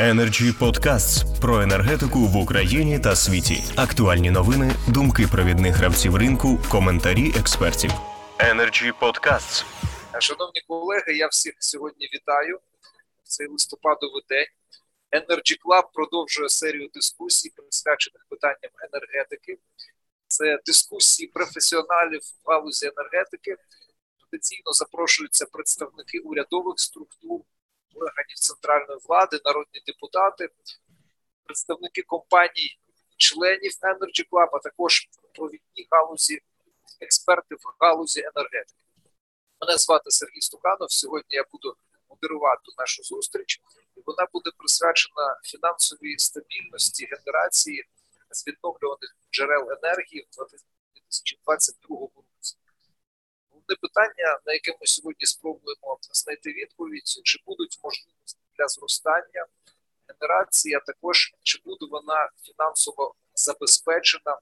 Energy Podcasts про енергетику в Україні та світі. Актуальні новини, думки провідних гравців ринку, коментарі експертів. Energy Podcasts. Шановні колеги, я всіх сьогодні вітаю в цей листопадовий день. Energy Club продовжує серію дискусій, присвячених питанням енергетики. Це дискусії професіоналів в галузі енергетики. Традиційно запрошуються представники урядових структур, органів центральної влади, народні депутати, представники компаній, членів Energy Club, а також провідні галузі, експерти в галузі енергетики. Мене звати Сергій Стуканов. Сьогодні я буду модерувати нашу зустріч, і вона буде присвячена фінансовій стабільності генерації з відновлюваних джерел енергії в 2022 році. Головне питання, на яке ми сьогодні спробуємо знайти відповідь, чи будуть можливості для зростання генерації, а також чи буде вона фінансово забезпечена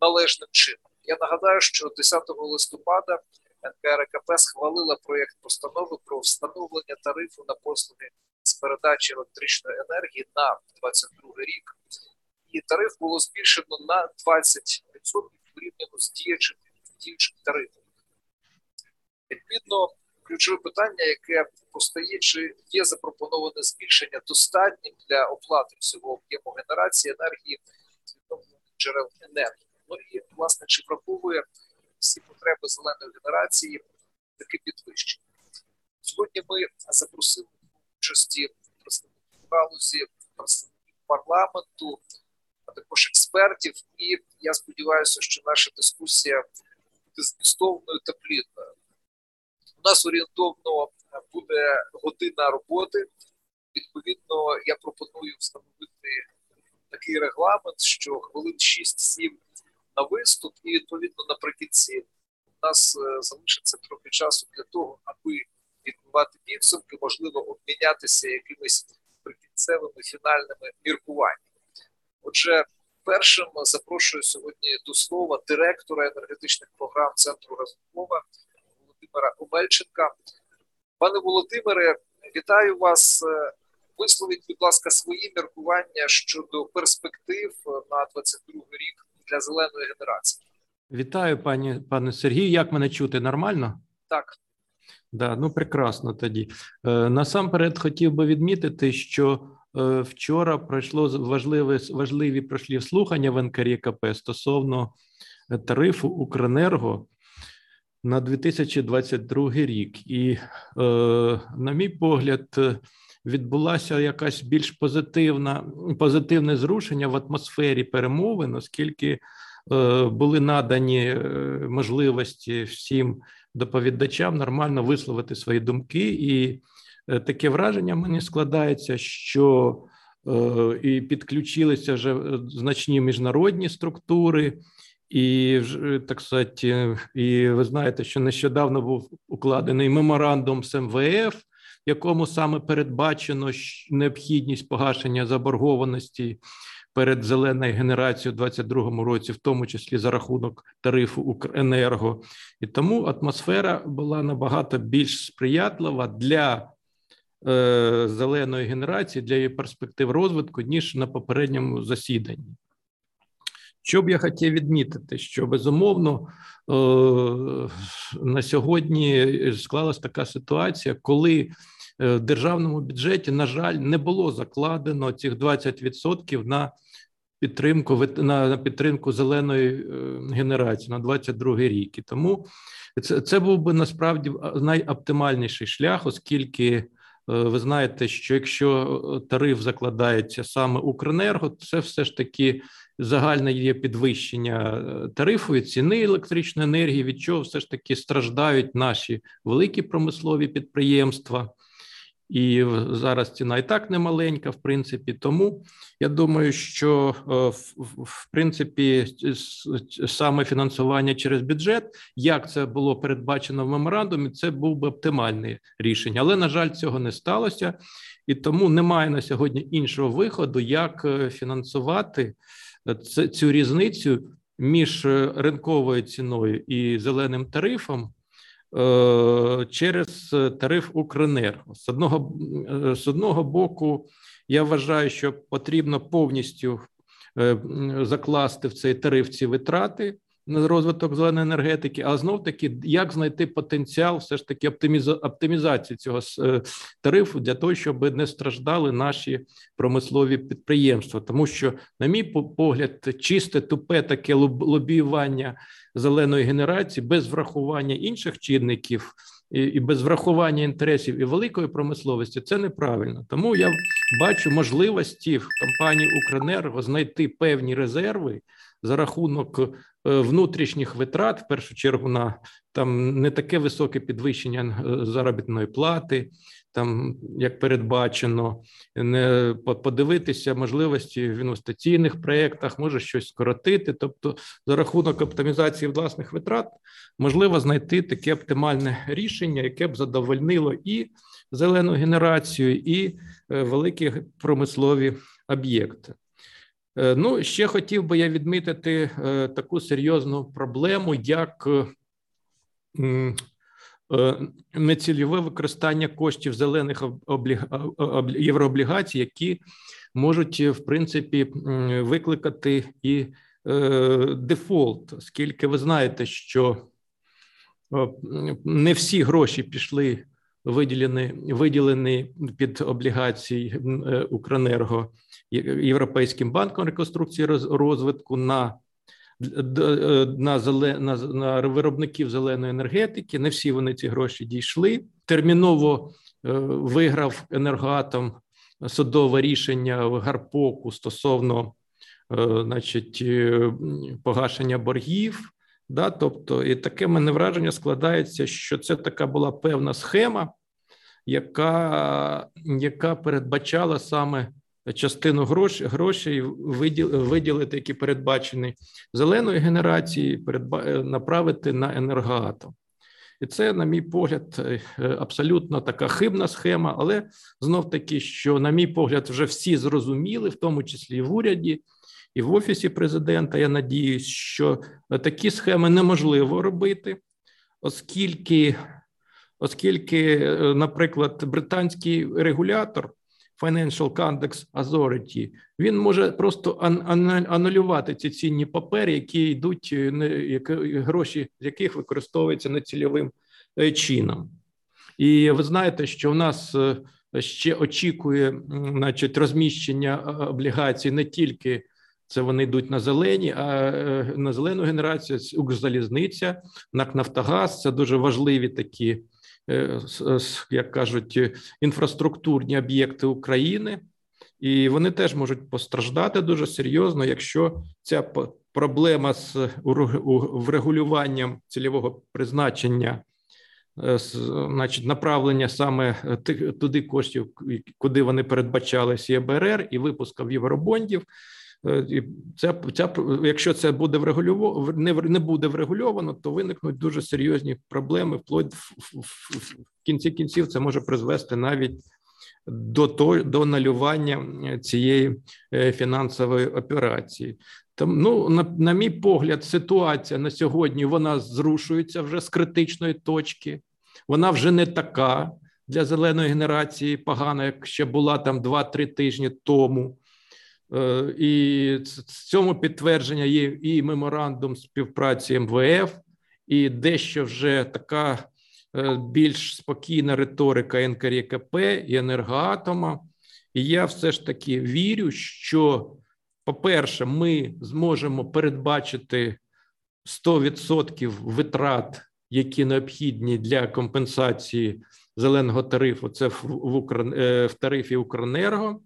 належним чином. Я нагадаю, що 10 листопада НКРКП схвалила проєкт постанови про встановлення тарифу на послуги з передачі електричної енергії на 2022 рік, і тариф було збільшено на 20% порівняно з діючим діючим тарифом. Відповідно, ключове питання, яке постає, чи є запропоноване збільшення достатнім для оплати всього об'єму генерації енергії з відновлених джерел енергії. Ну і власне чи враховує всі потреби зеленої генерації таке підвищення. Сьогодні ми запросили участі представників галузі, представників парламенту, а також експертів. І я сподіваюся, що наша дискусія буде змістовною та плідною. Нас орієнтовно буде година роботи. Відповідно, я пропоную встановити такий регламент, що хвилин 6-7 на виступ, і відповідно наприкінці у нас залишиться трохи часу для того, аби відбувати підсумки, можливо, обмінятися якимись прикінцевими фінальними міркуваннями. Отже, першим запрошую сьогодні до слова директора енергетичних програм Центру Разумкова Володимира Омельченка. Пане Володимире, вітаю вас. Висловіть, будь ласка, свої міркування щодо перспектив на 22 рік для зеленої генерації. Вітаю, пані пане Сергію. Як мене чути? Нормально? Так. Да, ну прекрасно тоді. Е, насамперед хотів би відмітити, що е, вчора пройшло важливі важливі пройшли слухання в НКРКП стосовно тарифу Укренерго на 2022 рік, і, е, на мій погляд, відбулася якась більш позитивна позитивне зрушення в атмосфері перемовин, оскільки були надані можливості всім доповідачам нормально висловити свої думки, і таке враження мені складається, що і підключилися вже значні міжнародні структури. І так сказати, і ви знаєте, що нещодавно був укладений меморандум з МВФ, в якому саме передбачено необхідність погашення заборгованості перед зеленою генерацією у 2022 році, в тому числі за рахунок тарифу Укренерго, і тому атмосфера була набагато більш сприятлива для е, зеленої генерації, для її перспектив розвитку ніж на попередньому засіданні. Що б я хотів відмітити, що безумовно на сьогодні склалась така ситуація, коли в державному бюджеті, на жаль, не було закладено цих 20% на підтримку на підтримку зеленої генерації на 22 рік. І тому це, це був би насправді найоптимальніший шлях, оскільки. Ви знаєте, що якщо тариф закладається саме Укренерго, це все ж таки загальне є підвищення тарифу і ціни електричної енергії, від чого все ж таки страждають наші великі промислові підприємства. І зараз ціна і так немаленька, в принципі. Тому я думаю, що в принципі саме фінансування через бюджет, як це було передбачено в меморандумі, це був би оптимальне рішення. Але на жаль, цього не сталося, і тому немає на сьогодні іншого виходу, як фінансувати цю різницю між ринковою ціною і зеленим тарифом. через тариф Укренерго. З одного, з одного боку, я вважаю, що потрібно повністю закласти в цей тариф ці витрати розвиток зеленої енергетики, а знов таки, як знайти потенціал, все ж таки оптимізації цього е, тарифу для того, щоб не страждали наші промислові підприємства, тому що, на мій погляд, чисте тупе таке лобіювання зеленої генерації без врахування інших чинників. І без врахування інтересів і великої промисловості це неправильно. Тому я бачу можливості в компанії Укренерго знайти певні резерви за рахунок Е, внутрішніх витрат, в першу чергу, на там не таке високе підвищення е, заробітної плати, там як передбачено, не подивитися можливості в інвестиційних проєктах, може щось скоротити. Тобто, за рахунок оптимізації власних витрат можливо знайти таке оптимальне рішення, яке б задовольнило і зелену генерацію, і е, великі промислові об'єкти. Е, ну, ще хотів би я відмітити е, таку серйозну проблему, як е, нецільове використання коштів зелених єврооблігацій, які можуть в принципі викликати і дефолт, оскільки ви знаєте, що не всі гроші пішли виділені виділені під облігації Укренерго Європейським банком реконструкції розвитку на на, на, на виробників зеленої енергетики. Не всі вони ці гроші дійшли. Терміново е, виграв енергоатом судове рішення в Гарпоку стосовно, е, значить, е, погашення боргів. Да, Тобто, і таке мене враження складається, що це така була певна схема, яка яка передбачала саме частину грош, грошей виділити, які передбачені зеленої генерації, передба, направити на енергоатом. І це, на мій погляд, е, абсолютно така хибна схема, але знов таки, що, на мій погляд, вже всі зрозуміли, в тому числі і в уряді, і в офісі президента. Я надіюсь, що такі схеми неможливо робити, оскільки, оскільки, е, наприклад, британський регулятор. Financial Conduct Authority, він може просто анулювати ці цінні папери, які йдуть е, гроші, з яких використовуються нецільовим е, чином. І ви знаєте, що в нас ще очікує, значить, розміщення облігацій не тільки це вони йдуть на зелені, а е, на зелену генерацію Укрзалізниця, НАК Нафтогаз це дуже важливі такі, е, як кажуть, інфраструктурні об'єкти України, і вони теж можуть постраждати дуже серйозно, якщо ця проблема з врегулюванням цільового призначення. Е, значить, направлення саме туди коштів, куди вони передбачалися ЄБРР і випуском євробондів, Е, ця, ця, Якщо це буде врегульово, не, не буде врегульовано, то виникнуть дуже серйозні проблеми. Вплоть в, в, в кінці кінців це може призвести навіть до то, до налювання цієї е, фінансової операції. Там, ну на, на мій погляд, ситуація на сьогодні вона зрушується вже з критичної точки. Вона вже не така для зеленої генерації погана, як ще була там 2-3 тижні тому. Е, і цьому підтвердження є і меморандум співпраці МВФ, і дещо вже така е, більш спокійна риторика НКРКП і енергоатома. І я все ж таки вірю, що, по-перше, ми зможемо передбачити 100% витрат, які необхідні для компенсації зеленого тарифу. Це в, в, е, в тарифі Укренерго.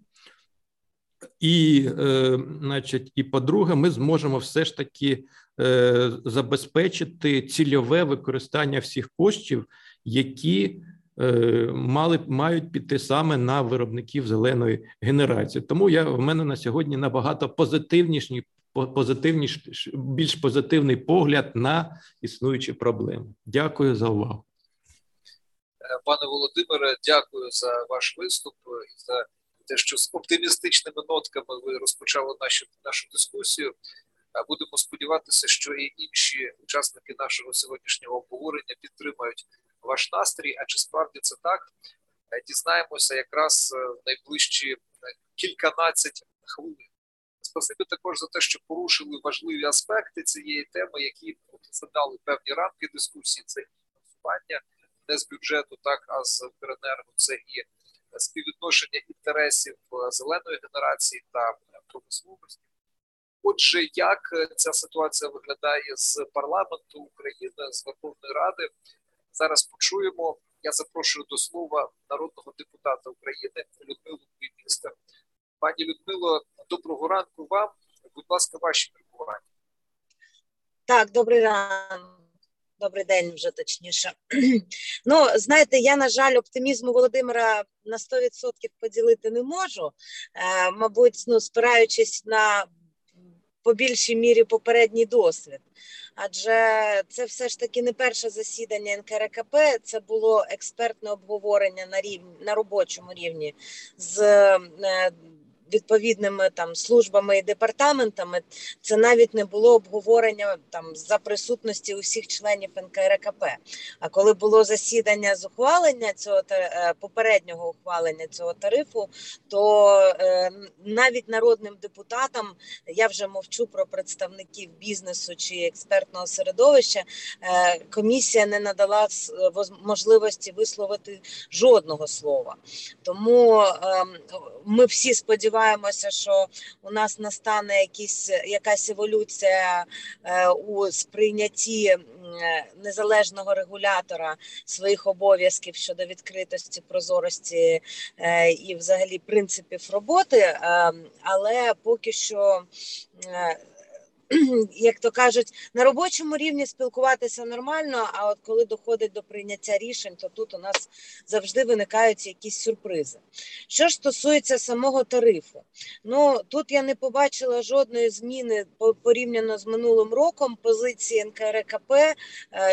І, е, значить, і по-друге, ми зможемо все ж таки е, забезпечити цільове використання всіх коштів, які е, мали мають піти саме на виробників зеленої генерації. Тому я в мене на сьогодні набагато позитивніший, позитивніш, більш позитивний погляд на існуючі проблеми. Дякую за увагу, пане Володимире. Дякую за ваш виступ і за те, що з оптимістичними нотками ви розпочали нашу нашу дискусію. Будемо сподіватися, що і інші учасники нашого сьогоднішнього обговорення підтримають ваш настрій. А чи справді це так? Дізнаємося якраз в найближчі кільканадцять хвилин. Спасибі також за те, що порушили важливі аспекти цієї теми, які задали певні рамки дискусії. Це фінансування не з бюджету, так а з Укренерго, це і співвідношення інтересів зеленої генерації та промисловості. Отже, як ця ситуація виглядає з парламенту України з Верховної Ради, зараз почуємо. Я запрошую до слова народного депутата України Людмилу Міністр. Пані Людмило, доброго ранку вам. Будь ласка, ваші міркування. Так, добрий ранок. Добрий день, вже точніше. Ну, знаєте, я, на жаль, оптимізму Володимира на 100% поділити не можу. Е, Мабуть, ну, спираючись на по більшій мірі попередній досвід. Адже це все ж таки не перше засідання НКРКП, це було експертне обговорення на рівні на робочому рівні з е, відповідними там службами і департаментами, це навіть не було обговорення там за присутності усіх членів НКРКП. А коли було засідання з ухвалення цього е, попереднього ухвалення цього тарифу, то е, навіть народним депутатам я вже мовчу про представників бізнесу чи експертного середовища, е, комісія не надала можливості висловити жодного слова. Тому е, ми всі сподіваємося сподіваємося, що у нас настане якісь якась еволюція е, у сприйнятті незалежного регулятора своїх обов'язків щодо відкритості, прозорості е, і, взагалі, принципів роботи, е, але поки що як то кажуть, на робочому рівні спілкуватися нормально. А от коли доходить до прийняття рішень, то тут у нас завжди виникають якісь сюрпризи. Що ж стосується самого тарифу, ну тут я не побачила жодної зміни порівняно з минулим роком позиції НКРКП е,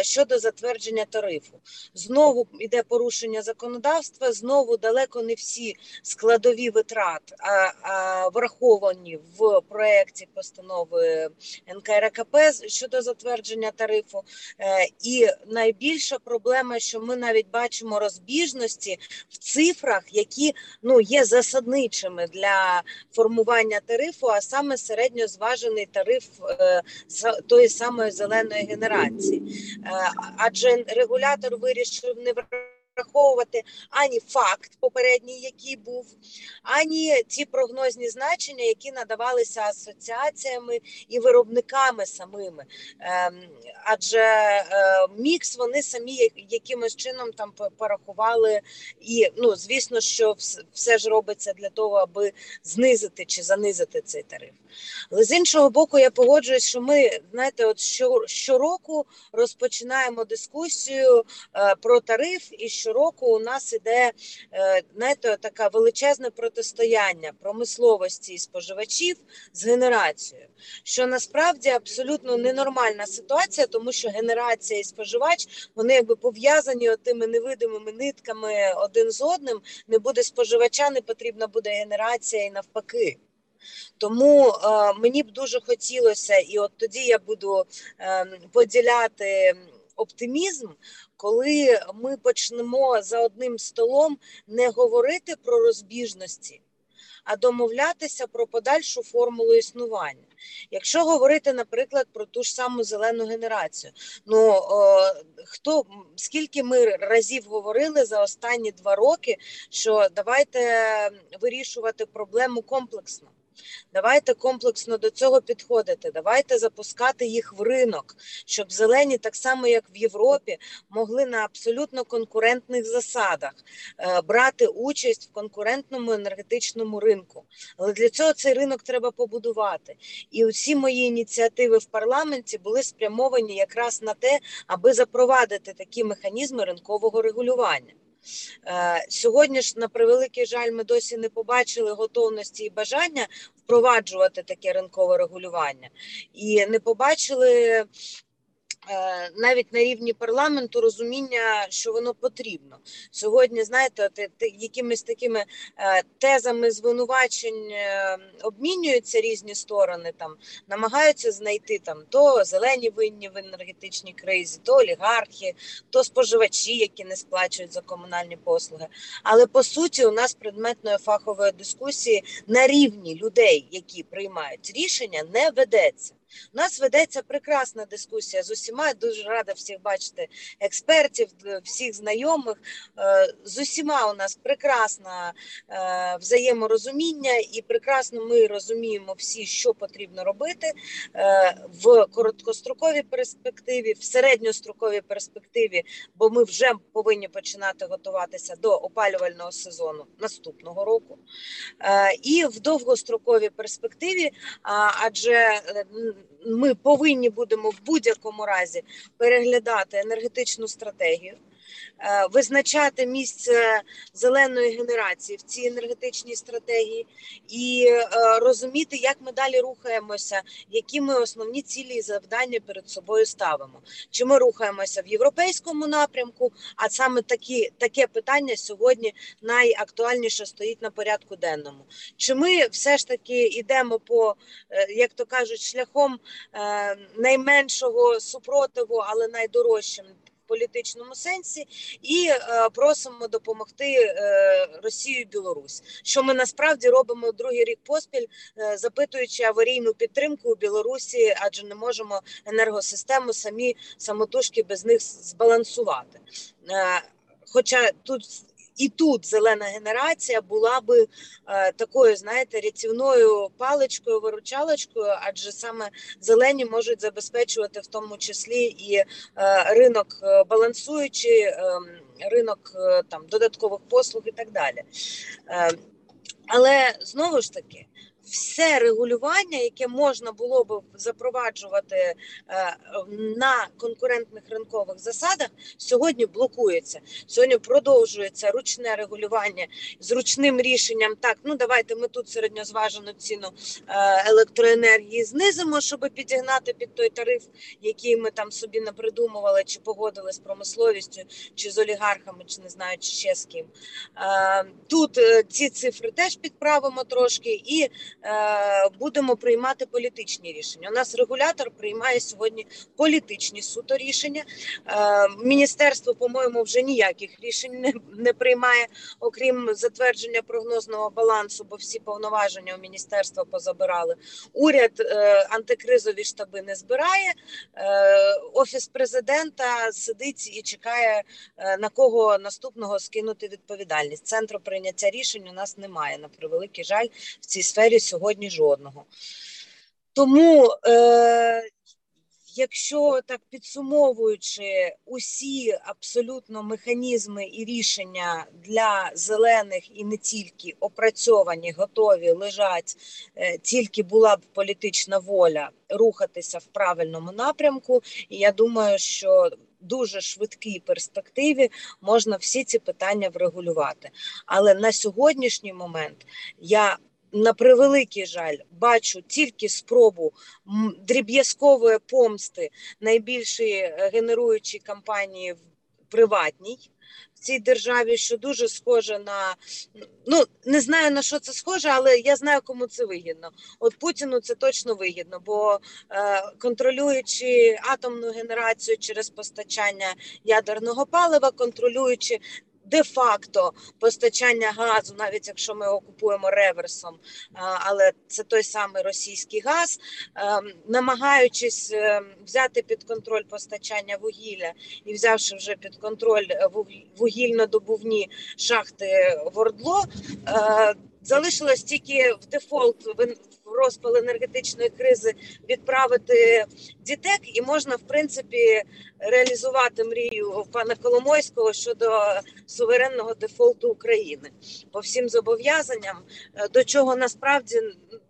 щодо затвердження тарифу. Знову йде порушення законодавства, знову далеко не всі складові витрат а, а, враховані в проєкті постанови. НКРКП щодо затвердження тарифу. Е, і найбільша проблема, що ми навіть бачимо розбіжності в цифрах, які ну є засадничими для формування тарифу, а саме середньозважений тариф е, тої самої зеленої генерації, е, адже регулятор вирішив не враховувати ані факт попередній, який був, ані ті прогнозні значення, які надавалися асоціаціями і виробниками самими. Ем, адже е, мікс вони самі якимось чином там порахували, і ну звісно, що все ж робиться для того, аби знизити чи занизити цей тариф. Але з іншого боку, я погоджуюсь, що ми знаєте, от щороку розпочинаємо дискусію е, про тариф і щороку у нас іде е, знаєте, така величезне протистояння промисловості і споживачів з генерацією, що насправді абсолютно ненормальна ситуація, тому що генерація і споживач вони якби пов'язані тими невидимими нитками один з одним. Не буде споживача, не потрібна буде генерація і навпаки. Тому е, мені б дуже хотілося, і от тоді я буду е, поділяти оптимізм, коли ми почнемо за одним столом не говорити про розбіжності. А домовлятися про подальшу формулу існування. Якщо говорити, наприклад, про ту ж саму зелену генерацію, ну о, хто скільки ми разів говорили за останні два роки, що давайте вирішувати проблему комплексно. Давайте комплексно до цього підходити. Давайте запускати їх в ринок, щоб зелені, так само як в Європі, могли на абсолютно конкурентних засадах е, брати участь в конкурентному енергетичному ринку. Але для цього цей ринок треба побудувати. І усі мої ініціативи в парламенті були спрямовані якраз на те, аби запровадити такі механізми ринкового регулювання. Е, сьогодні ж, на превеликий жаль, ми досі не побачили готовності і бажання впроваджувати таке ринкове регулювання, і не побачили навіть на рівні парламенту розуміння, що воно потрібно сьогодні. Знаєте, якимись такими е, тезами звинувачень е, обмінюються різні сторони, там намагаються знайти там то зелені винні в енергетичній кризі, то олігархи, то споживачі, які не сплачують за комунальні послуги. Але по суті, у нас предметної фахової дискусії на рівні людей, які приймають рішення, не ведеться. У нас ведеться прекрасна дискусія з усіма. Дуже рада всіх бачити експертів, всіх знайомих. Е, з усіма у нас прекрасне взаєморозуміння, і прекрасно ми розуміємо всі, що потрібно робити е, в короткостроковій перспективі, в середньостроковій перспективі, бо ми вже повинні починати готуватися до опалювального сезону наступного року, е, і в довгостроковій перспективі, адже ми повинні будемо в будь-якому разі переглядати енергетичну стратегію. Е, визначати місце зеленої генерації в цій енергетичній стратегії і е, розуміти, як ми далі рухаємося, які ми основні цілі і завдання перед собою ставимо. Чи ми рухаємося в європейському напрямку? А саме такі таке питання сьогодні найактуальніше стоїть на порядку денному. Чи ми все ж таки йдемо по, е, як то кажуть, шляхом найменшого супротиву, але найдорожчим політичному сенсі, і е, просимо допомогти е, Росію і Білорусь. Що ми насправді робимо другий рік поспіль, е, запитуючи аварійну підтримку у Білорусі, адже не можемо енергосистему самі самотужки без них збалансувати. Хоча тут і тут зелена генерація була би е, такою, знаєте, рятівною паличкою, виручалочкою, адже саме зелені можуть забезпечувати в тому числі і е, ринок балансуючи балансуючий, е, ринок е, там додаткових послуг і так далі. Е, але знову ж таки все регулювання, яке можна було б запроваджувати е, на конкурентних ринкових засадах, сьогодні блокується. Сьогодні продовжується ручне регулювання з ручним рішенням. Так, ну давайте ми тут середньозважену ціну е, електроенергії знизимо, щоб підігнати під той тариф, який ми там собі не придумували, чи погодили з промисловістю, чи з олігархами, чи не знаю, чи ще з ким. Е, тут ці цифри теж підправимо трошки і. Е, будемо приймати політичні рішення. У нас регулятор приймає сьогодні політичні суто рішення. Е, міністерство, по-моєму, вже ніяких рішень не, не приймає, окрім затвердження прогнозного балансу, бо всі повноваження у міністерства позабирали. Уряд е, антикризові штаби не збирає. Офіс президента сидить і чекає на кого наступного скинути відповідальність. Центру прийняття рішень у нас немає на превеликий жаль в цій сфері сьогодні жодного. Тому, е, якщо так підсумовуючи усі абсолютно механізми і рішення для зелених і не тільки опрацьовані, готові лежать, е, тільки була б політична воля рухатися в правильному напрямку, і я думаю, що Дуже швидкій перспективі можна всі ці питання врегулювати. Але на сьогоднішній момент я на превеликий жаль, бачу тільки спробу дріб'язкової помсти найбільшої е, генеруючої кампанії в приватній. В цій державі, що дуже схоже на ну не знаю на що це схоже, але я знаю, кому це вигідно. От Путіну це точно вигідно, бо е, контролюючи атомну генерацію через постачання ядерного палива, контролюючи де-факто постачання газу, навіть якщо ми його купуємо реверсом, але це той самий російський газ, ем, намагаючись ем, взяти під контроль постачання вугілля і взявши вже під контроль вугільно-добувні шахти в Ордло, е, залишилось тільки в дефолт розпал енергетичної кризи відправити дітек, і можна в принципі реалізувати мрію пана Коломойського щодо суверенного дефолту України. По всім зобов'язанням, е, до чого насправді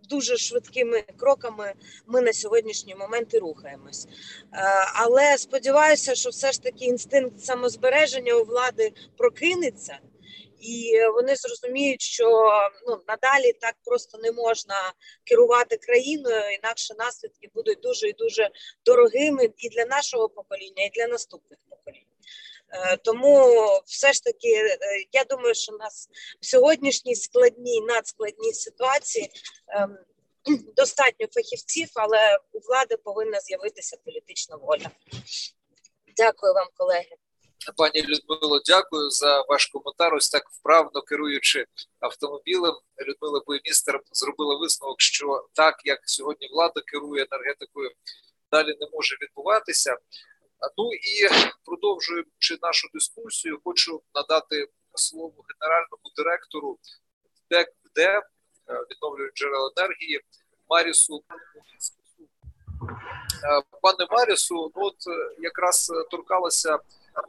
дуже швидкими кроками ми на сьогоднішній момент і рухаємось. Е, але сподіваюся, що все ж таки інстинкт самозбереження у влади прокинеться і вони зрозуміють, що ну надалі так просто не можна керувати країною, інакше наслідки будуть дуже і дуже дорогими і для нашого покоління, і для наступних поколінь. Е, тому все ж таки, е, я думаю, що нас в сьогоднішній складній надскладній ситуації ем, достатньо фахівців, але у влади повинна з'явитися політична воля. Дякую вам, колеги. Пані Людмило, дякую за ваш коментар. Ось так вправно керуючи автомобілем. Людмила Боймістер зробила висновок, що так як сьогодні влада керує енергетикою, далі не може відбуватися. Ну і продовжуючи нашу дискусію, хочу надати слово генеральному директору ДЕК-ДЕ е, відновлюють джерел енергії Марісу. Е, пане Марісу, ну от е, якраз торкалася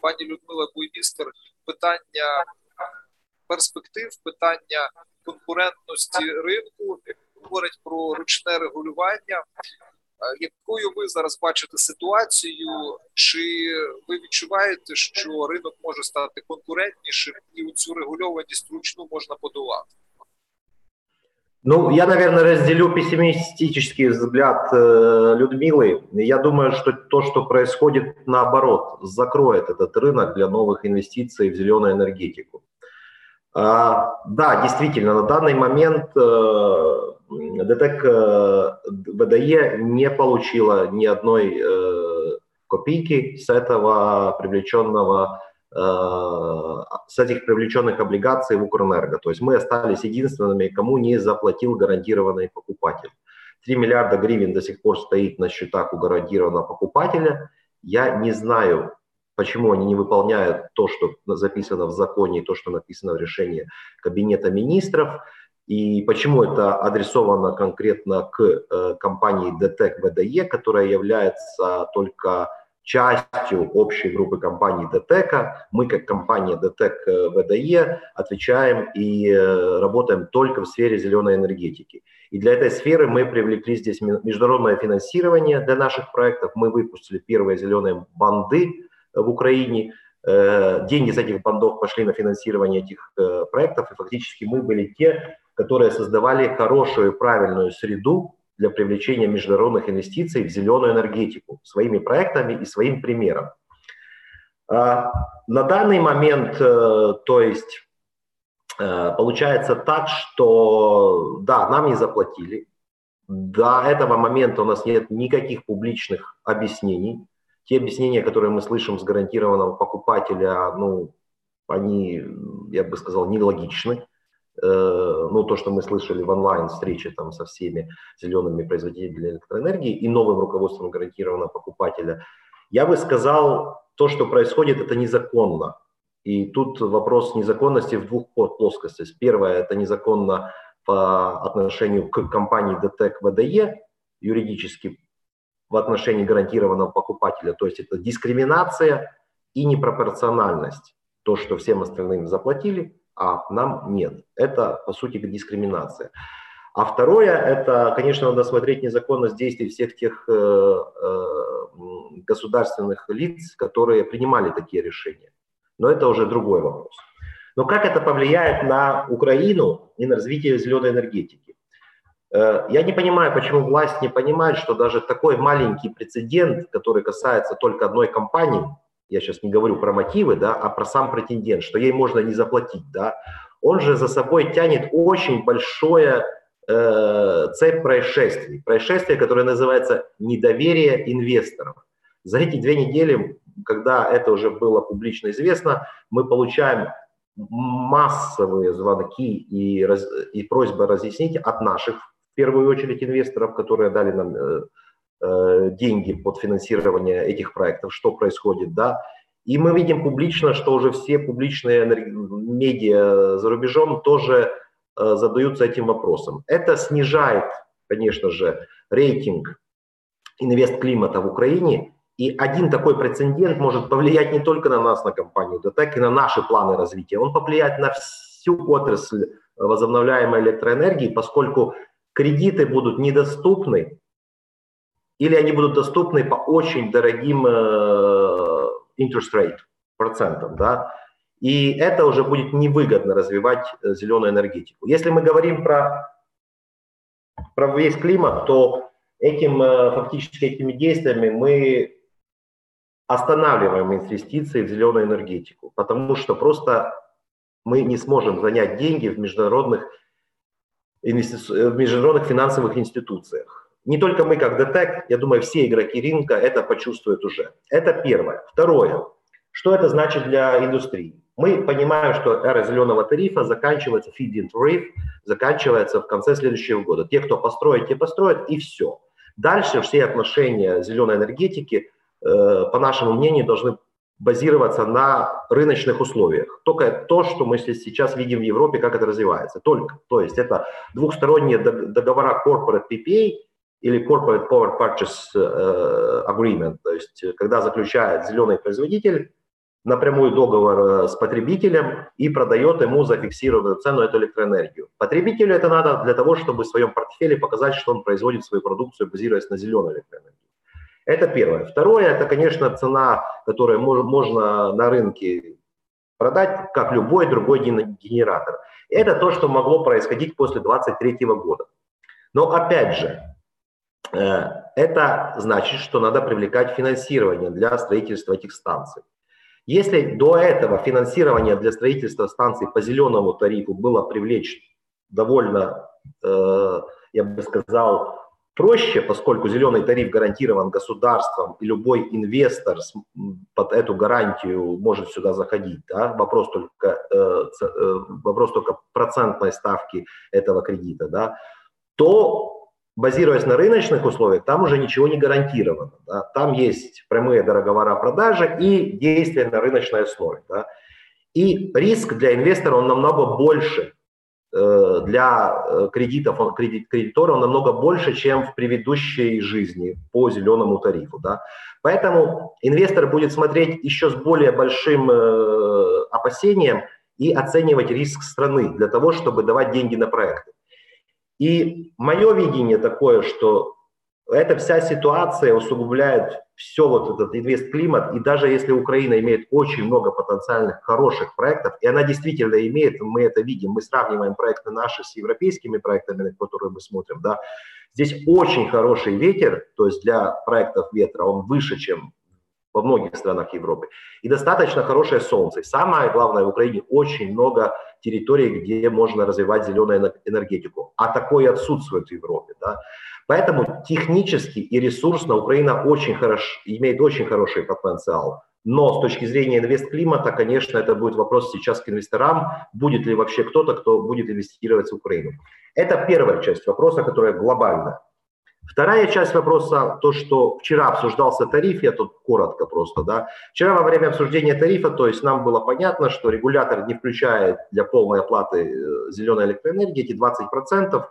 пані Людмила Буймістер питання перспектив, питання конкурентності ринку, говорить про ручне регулювання. Якою ви зараз бачите ситуацію? Чи ви відчуваєте, що ринок може стати конкурентнішим і цю регульованість ручну можна подолати? Ну, я, наверное, разделю пессимистический взгляд э, Людмилы. Я думаю, что то, что происходит наоборот, закроет этот рынок для новых инвестиций в зеленую энергетику. А, да, действительно, на данный момент э, э, ВДЕ не получила ни одной э, копейки с этого привлеченного с этих привлеченных облигаций в Укрэнерго. То есть мы остались единственными, кому не заплатил гарантированный покупатель. 3 миллиарда гривен до сих пор стоит на счетах у гарантированного покупателя. Я не знаю, почему они не выполняют то, что записано в законе, и то, что написано в решении Кабинета министров, и почему это адресовано конкретно к э, компании ДТЭК ВДЕ, которая является только частью общей группы компаний ДТЭКа. Мы, как компания ДТЭК э, ВДЕ, отвечаем и э, работаем только в сфере зеленой энергетики. И для этой сферы мы привлекли здесь международное финансирование для наших проектов. Мы выпустили первые зеленые банды в Украине. Э, деньги с этих бандов пошли на финансирование этих проектов, и фактически мы были те, которые создавали хорошую и правильную среду для привлечения международных инвестиций в зеленую энергетику своими проектами и своим примером. А, на данный момент, э, то есть, э, получается так, что да, нам не заплатили. До этого момента у нас нет никаких публичных объяснений. Те объяснения, которые мы слышим с гарантированного покупателя, ну, они, я бы сказал, нелогичны. Э, ну, то, что мы слышали в онлайн-встрече там со всеми зелеными производителями электроэнергии и новым руководством гарантированного покупателя, я бы сказал, то, что происходит, это незаконно. И тут вопрос незаконности в двух плоскостях. Первое, это незаконно по отношению к компании ДТЭК ВДЕ, юридически в отношении гарантированного покупателя, то есть это дискриминация и непропорциональность. То, что всем остальным заплатили, а нам нет. Это, по сути, дискриминация. А второе, это, конечно, надо смотреть незаконность действий всех тех э, э, государственных лиц, которые принимали такие решения. Но это уже другой вопрос. Но как это повлияет на Украину и на развитие зеленой энергетики? Э, я не понимаю, почему власть не понимает, что даже такой маленький прецедент, который касается только одной компании, я сейчас не говорю про мотивы, да, а про сам претендент, что ей можно не заплатить, да, он же за собой тянет очень большое э, цепь происшествий. Происшествие, которое называется недоверие инвесторов. За эти две недели, когда это уже было публично известно, мы получаем массовые звонки и, раз, и просьбы разъяснить от наших, в первую очередь, инвесторов, которые дали нам э, деньги под финансирование этих проектов, что происходит, да. И мы видим публично, что уже все публичные медиа за рубежом тоже э, задаются этим вопросом. Это снижает, конечно же, рейтинг инвест-климата в Украине, и один такой прецедент может повлиять не только на нас, на компанию ДТЭК, и на наши планы развития. Он повлияет на всю отрасль возобновляемой электроэнергии, поскольку кредиты будут недоступны или они будут доступны по очень дорогим э, interest rate процентам, да. и это уже будет невыгодно развивать э, зеленую энергетику. Если мы говорим про, про весь климат, то этим, э, фактически этими действиями мы останавливаем инвестиции в зеленую энергетику, потому что просто мы не сможем занять деньги в международных, инвести... в международных финансовых институциях. Не только мы, как ДТЭК, я думаю, все игроки рынка это почувствуют уже. Это первое. Второе. Что это значит для индустрии? Мы понимаем, что эра зеленого тарифа заканчивается, feed-in tarif заканчивается в конце следующего года. Те, кто построит, те построят, и все. Дальше все отношения зеленой энергетики, э, по нашему мнению, должны базироваться на рыночных условиях. Только то, что мы сейчас видим в Европе, как это развивается. Только. То есть это двухсторонние договора Corporate PPA или Corporate Power Purchase э, Agreement. То есть когда заключает зеленый производитель напрямую договор э, с потребителем и продает ему зафиксированную цену эту электроэнергию. Потребителю это надо для того, чтобы в своем портфеле показать, что он производит свою продукцию, базируясь на зеленой электроэнергии. Это первое. Второе, это, конечно, цена, которую можно на рынке продать, как любой другой генератор. Это то, что могло происходить после 2023 года. Но опять же, это значит, что надо привлекать финансирование для строительства этих станций. Если до этого финансирование для строительства станций по зеленому тарифу было привлечь довольно, э, я бы сказал, проще, поскольку зеленый тариф гарантирован государством, и любой инвестор под эту гарантию может сюда заходить. Да? Вопрос, только, э, э, вопрос только процентной ставки этого кредита. Да? То базируясь на рыночных условиях, там уже ничего не гарантировано. Да? Там есть прямые договора продажи и действия на рыночной основе. Да? И риск для инвестора, он намного больше, э, для э, кредитов, он, кредит, кредитора он намного больше, чем в предыдущей жизни по зеленому тарифу. Да? Поэтому инвестор будет смотреть еще с более большим э, опасением и оценивать риск страны для того, чтобы давать деньги на проекты. И мое видение такое, что эта вся ситуация усугубляет все вот этот инвест-климат, и даже если Украина имеет очень много потенциальных хороших проектов, и она действительно имеет, мы это видим, мы сравниваем проекты наши с европейскими проектами, на которые мы смотрим, да, здесь очень хороший ветер, то есть для проектов ветра он выше, чем во многих странах Европы. И достаточно хорошее солнце. Самое главное, в Украине очень много территорий, где можно развивать зеленую энергетику. А такое отсутствует в Европе. Да? Поэтому технически и ресурсно Украина очень хорош, имеет очень хороший потенциал. Но с точки зрения инвест-климата, конечно, это будет вопрос сейчас к инвесторам, будет ли вообще кто-то, кто будет инвестировать в Украину. Это первая часть вопроса, которая глобальная. Вторая часть вопроса, то, что вчера обсуждался тариф, я тут коротко просто, да. Вчера во время обсуждения тарифа, то есть нам было понятно, что регулятор не включает для полной оплаты э, зеленой электроэнергии эти 20%,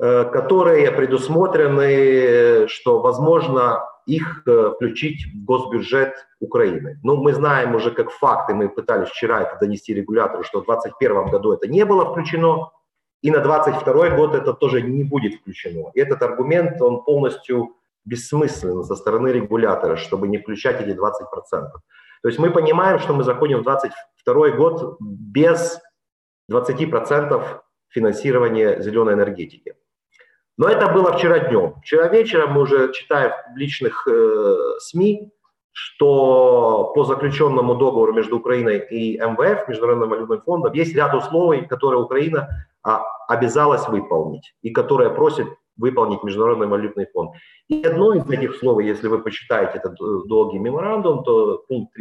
э, которые предусмотрены, что возможно их э, включить в госбюджет Украины. Ну, мы знаем уже как факты, мы пытались вчера это донести регулятору, что в 2021 году это не было включено, и на 22 год это тоже не будет включено. И этот аргумент, он полностью бессмыслен со стороны регулятора, чтобы не включать эти 20%. То есть мы понимаем, что мы заходим в 22 год без 20% финансирования зеленой энергетики. Но это было вчера днем. Вчера вечером мы уже читаем в публичных э, СМИ, что по заключенному договору между Украиной и МВФ, Международным валютным фондом, есть ряд условий, которые Украина обязалась выполнить и которая просит выполнить Международный валютный фонд. И одно из этих условий, если вы почитаете этот э, долгий меморандум, то пункт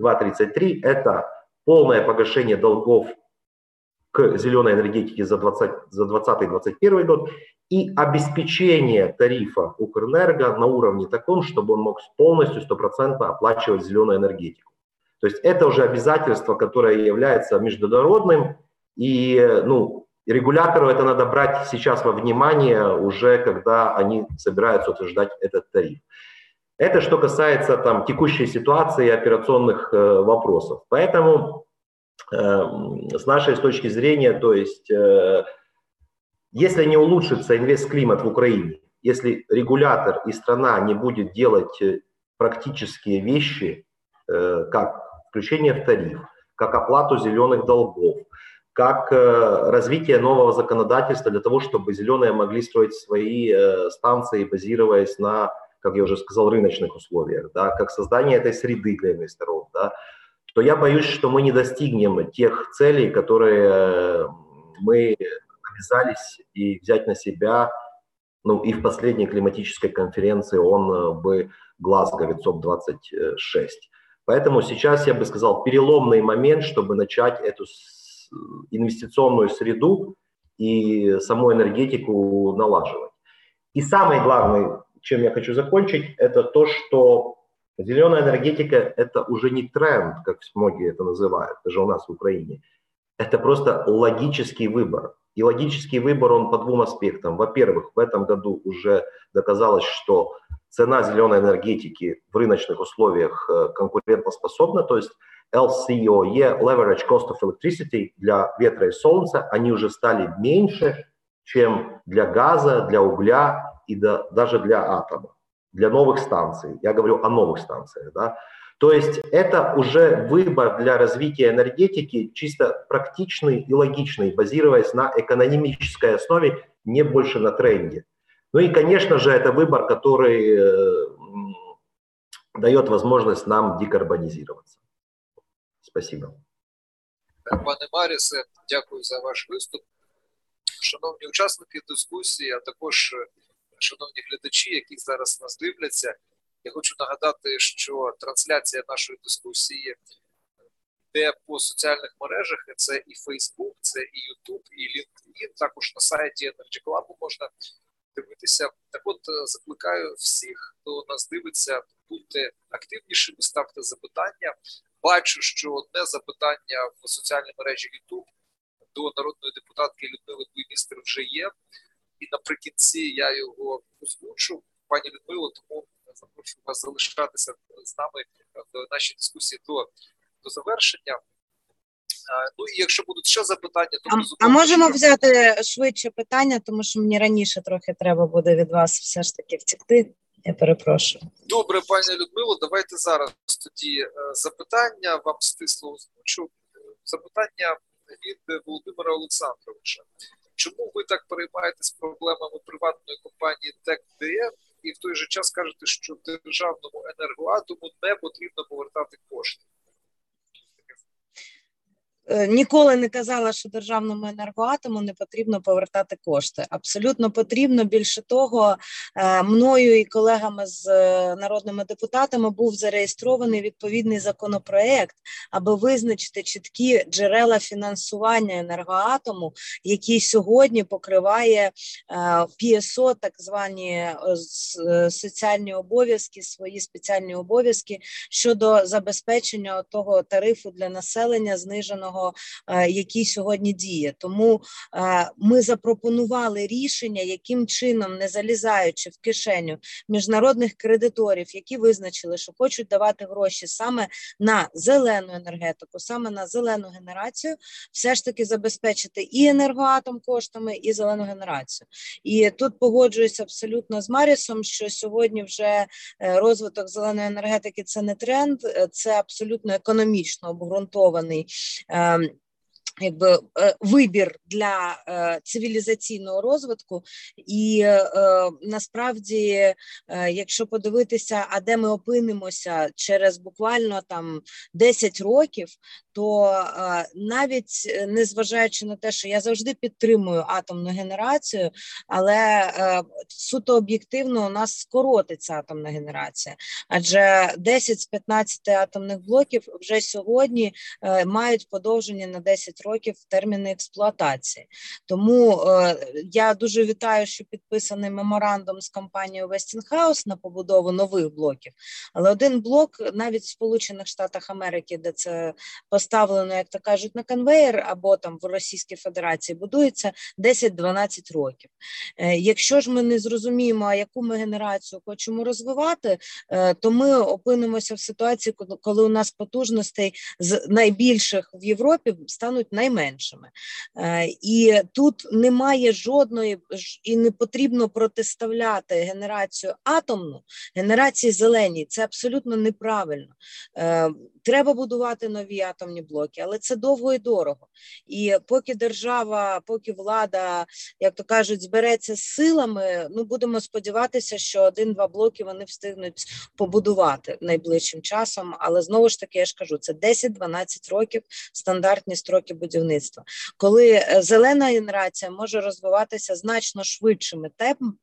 32-33 – это полное погашение долгов к зеленой энергетике за 2020-2021 год и обеспечение тарифа Укрэнерго на уровне таком, чтобы он мог полностью, стопроцентно оплачивать зеленую энергетику. То есть это уже обязательство, которое является международным, и ну, регулятору это надо брать сейчас во внимание уже, когда они собираются утверждать этот тариф. Это что касается там, текущей ситуации и операционных э, вопросов. Поэтому э, с нашей точки зрения, то есть э, если не улучшится инвест-климат в Украине, если регулятор и страна не будет делать э, практические вещи, э, как включение в тариф, как оплату зеленых долгов, как э, развитие нового законодательства для того, чтобы зеленые могли строить свои э, станции, базируясь на, как я уже сказал, рыночных условиях, да, как создание этой среды для инвесторов, да, то я боюсь, что мы не достигнем тех целей, которые мы обязались и взять на себя, ну и в последней климатической конференции он бы Глазго ВИЦОП-26. Поэтому сейчас, я бы сказал, переломный момент, чтобы начать эту инвестиционную среду и саму энергетику налаживать. И самое главное, чем я хочу закончить, это то, что зеленая энергетика – это уже не тренд, как многие это называют, даже у нас в Украине. Это просто логический выбор. И логический выбор, он по двум аспектам. Во-первых, в этом году уже доказалось, что цена зеленой энергетики в рыночных условиях э, конкурентоспособна, то есть LCOE, Leverage Cost of Electricity для ветра и солнца, они уже стали меньше, чем для газа, для угля и да, даже для атома, для новых станций. Я говорю о новых станциях. Да? То есть это уже выбор для развития энергетики чисто практичный и логичный, базируясь на экономической основе, не больше на тренде. Ну и, конечно же, это выбор, который э, дает возможность нам декарбонизироваться. Спасибо. Пане Марісе, дякую за ваш виступ. Шановні учасники дискусії, а також е, шановні глядачі, які зараз нас дивляться. Я хочу нагадати, що трансляція нашої дискусії йде по соціальних мережах. Це і Facebook, це і YouTube, і LinkedIn. Також на сайті Energy Club можна дивитися. Так, от е, закликаю всіх, хто нас дивиться, будьте активнішими, ставте запитання. Бачу, що одне запитання в соціальній мережі YouTube до народної депутатки Людмили Буймістер вже є, і наприкінці я його озвучу. Пані Людмило, тому запрошую вас залишатися з нами в нашій дискусії до, до завершення. Ну і якщо будуть ще запитання, то а, а можемо що... взяти швидше питання, тому що мені раніше трохи треба буде від вас все ж таки втекти. Я перепрошую. Добре, пані Людмило. Давайте зараз тоді е, запитання вам стисло озвучу. Запитання від Володимира Олександровича. Чому ви так переймаєтесь проблемами приватної компанії ТЕК-ДФ і в той же час кажете, що державному енергоатому не потрібно повертати кошти? Е, ніколи не казала, що державному енергоатому не потрібно повертати кошти. Абсолютно потрібно. Більше того, е, мною і колегами з е, народними депутатами був зареєстрований відповідний законопроект, аби визначити чіткі джерела фінансування енергоатому, який сьогодні покриває ПІСО, так звані соціальні обов'язки, свої спеціальні обов'язки щодо забезпечення того тарифу для населення зниженого того, е, який сьогодні діє. Тому е, ми запропонували рішення, яким чином, не залізаючи в кишеню міжнародних кредиторів, які визначили, що хочуть давати гроші саме на зелену енергетику, саме на зелену генерацію, все ж таки забезпечити і енергоатом коштами, і зелену генерацію. І тут погоджуюся абсолютно з Марісом, що сьогодні вже е, розвиток зеленої енергетики це не тренд, це абсолютно економічно обґрунтований якби е, вибір для е, цивілізаційного розвитку, і е, насправді, якщо подивитися, а де ми опинимося через буквально там 10 років, то навіть незважаючи на те, що я завжди підтримую атомну генерацію, але суто об'єктивно у нас скоротиться атомна генерація, адже 10 з 15 атомних блоків вже сьогодні мають подовження на 10 років терміни експлуатації. Тому я дуже вітаю, що підписаний меморандум з компанією Westinghouse на побудову нових блоків. Але один блок навіть в Сполучених Штатах Америки, де це поставлено, як то кажуть, на конвейер або там в Російській Федерації будується 10-12 років. Е, якщо ж ми не зрозуміємо, яку ми генерацію хочемо розвивати, е, то ми опинимося в ситуації, коли у нас потужностей з найбільших в Європі стануть найменшими. Е, і тут немає жодної і не потрібно протиставляти генерацію атомну генерації зеленій. Це абсолютно неправильно. Треба будувати нові атомні атомні блоки, але це довго і дорого. І поки держава, поки влада, як то кажуть, збереться з силами, ну будемо сподіватися, що один-два блоки вони встигнуть побудувати найближчим часом. Але знову ж таки, я ж кажу, це 10-12 років стандартні строки будівництва, коли е, зелена генерація може розвиватися значно швидшими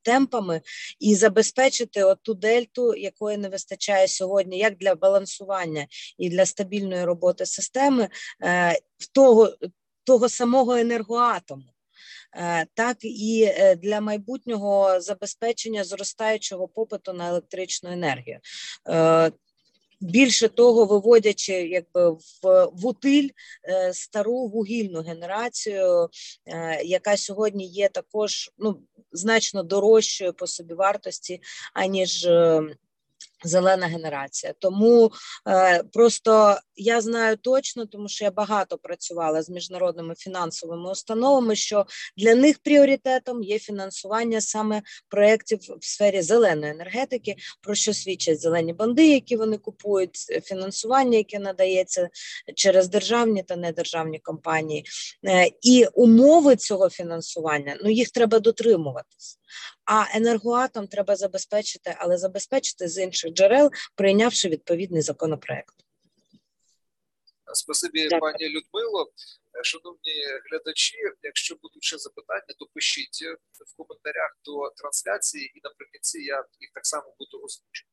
темпами і забезпечити оту дельту, якої не вистачає сьогодні, як для балансування і для стабільної роботи системи е, в того, того самого енергоатому. Е, так і для майбутнього забезпечення зростаючого попиту на електричну енергію. Більше того, виводячи якби в, в утиль е, стару вугільну генерацію, е, яка сьогодні є також ну значно дорожчою по собі вартості, аніж е, Зелена генерація, тому е, просто я знаю точно, тому що я багато працювала з міжнародними фінансовими установами. Що для них пріоритетом є фінансування саме проєктів в сфері зеленої енергетики, про що свідчать зелені банди, які вони купують, фінансування, яке надається через державні та недержавні компанії, е, і умови цього фінансування ну їх треба дотримуватись. А енергоатом треба забезпечити, але забезпечити з інших джерел, прийнявши відповідний законопроект. Спасибі, Дякую. пані Людмило. Шановні глядачі, якщо будуть ще запитання, то пишіть в коментарях до трансляції, і наприкінці я їх так само буду озвучити.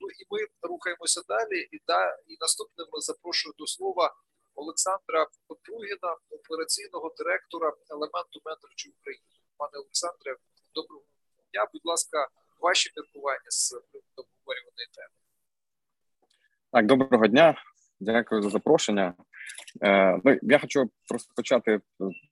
Ну і ми рухаємося далі. І да, і наступним запрошую до слова Олександра Петругіна, операційного директора елементу менеджерів України. Пане Олександре, доброго дня. Будь ласка, ваші міркування з обговорюваної теми. Так, доброго дня. Дякую за запрошення. Е, ну, Я хочу розпочати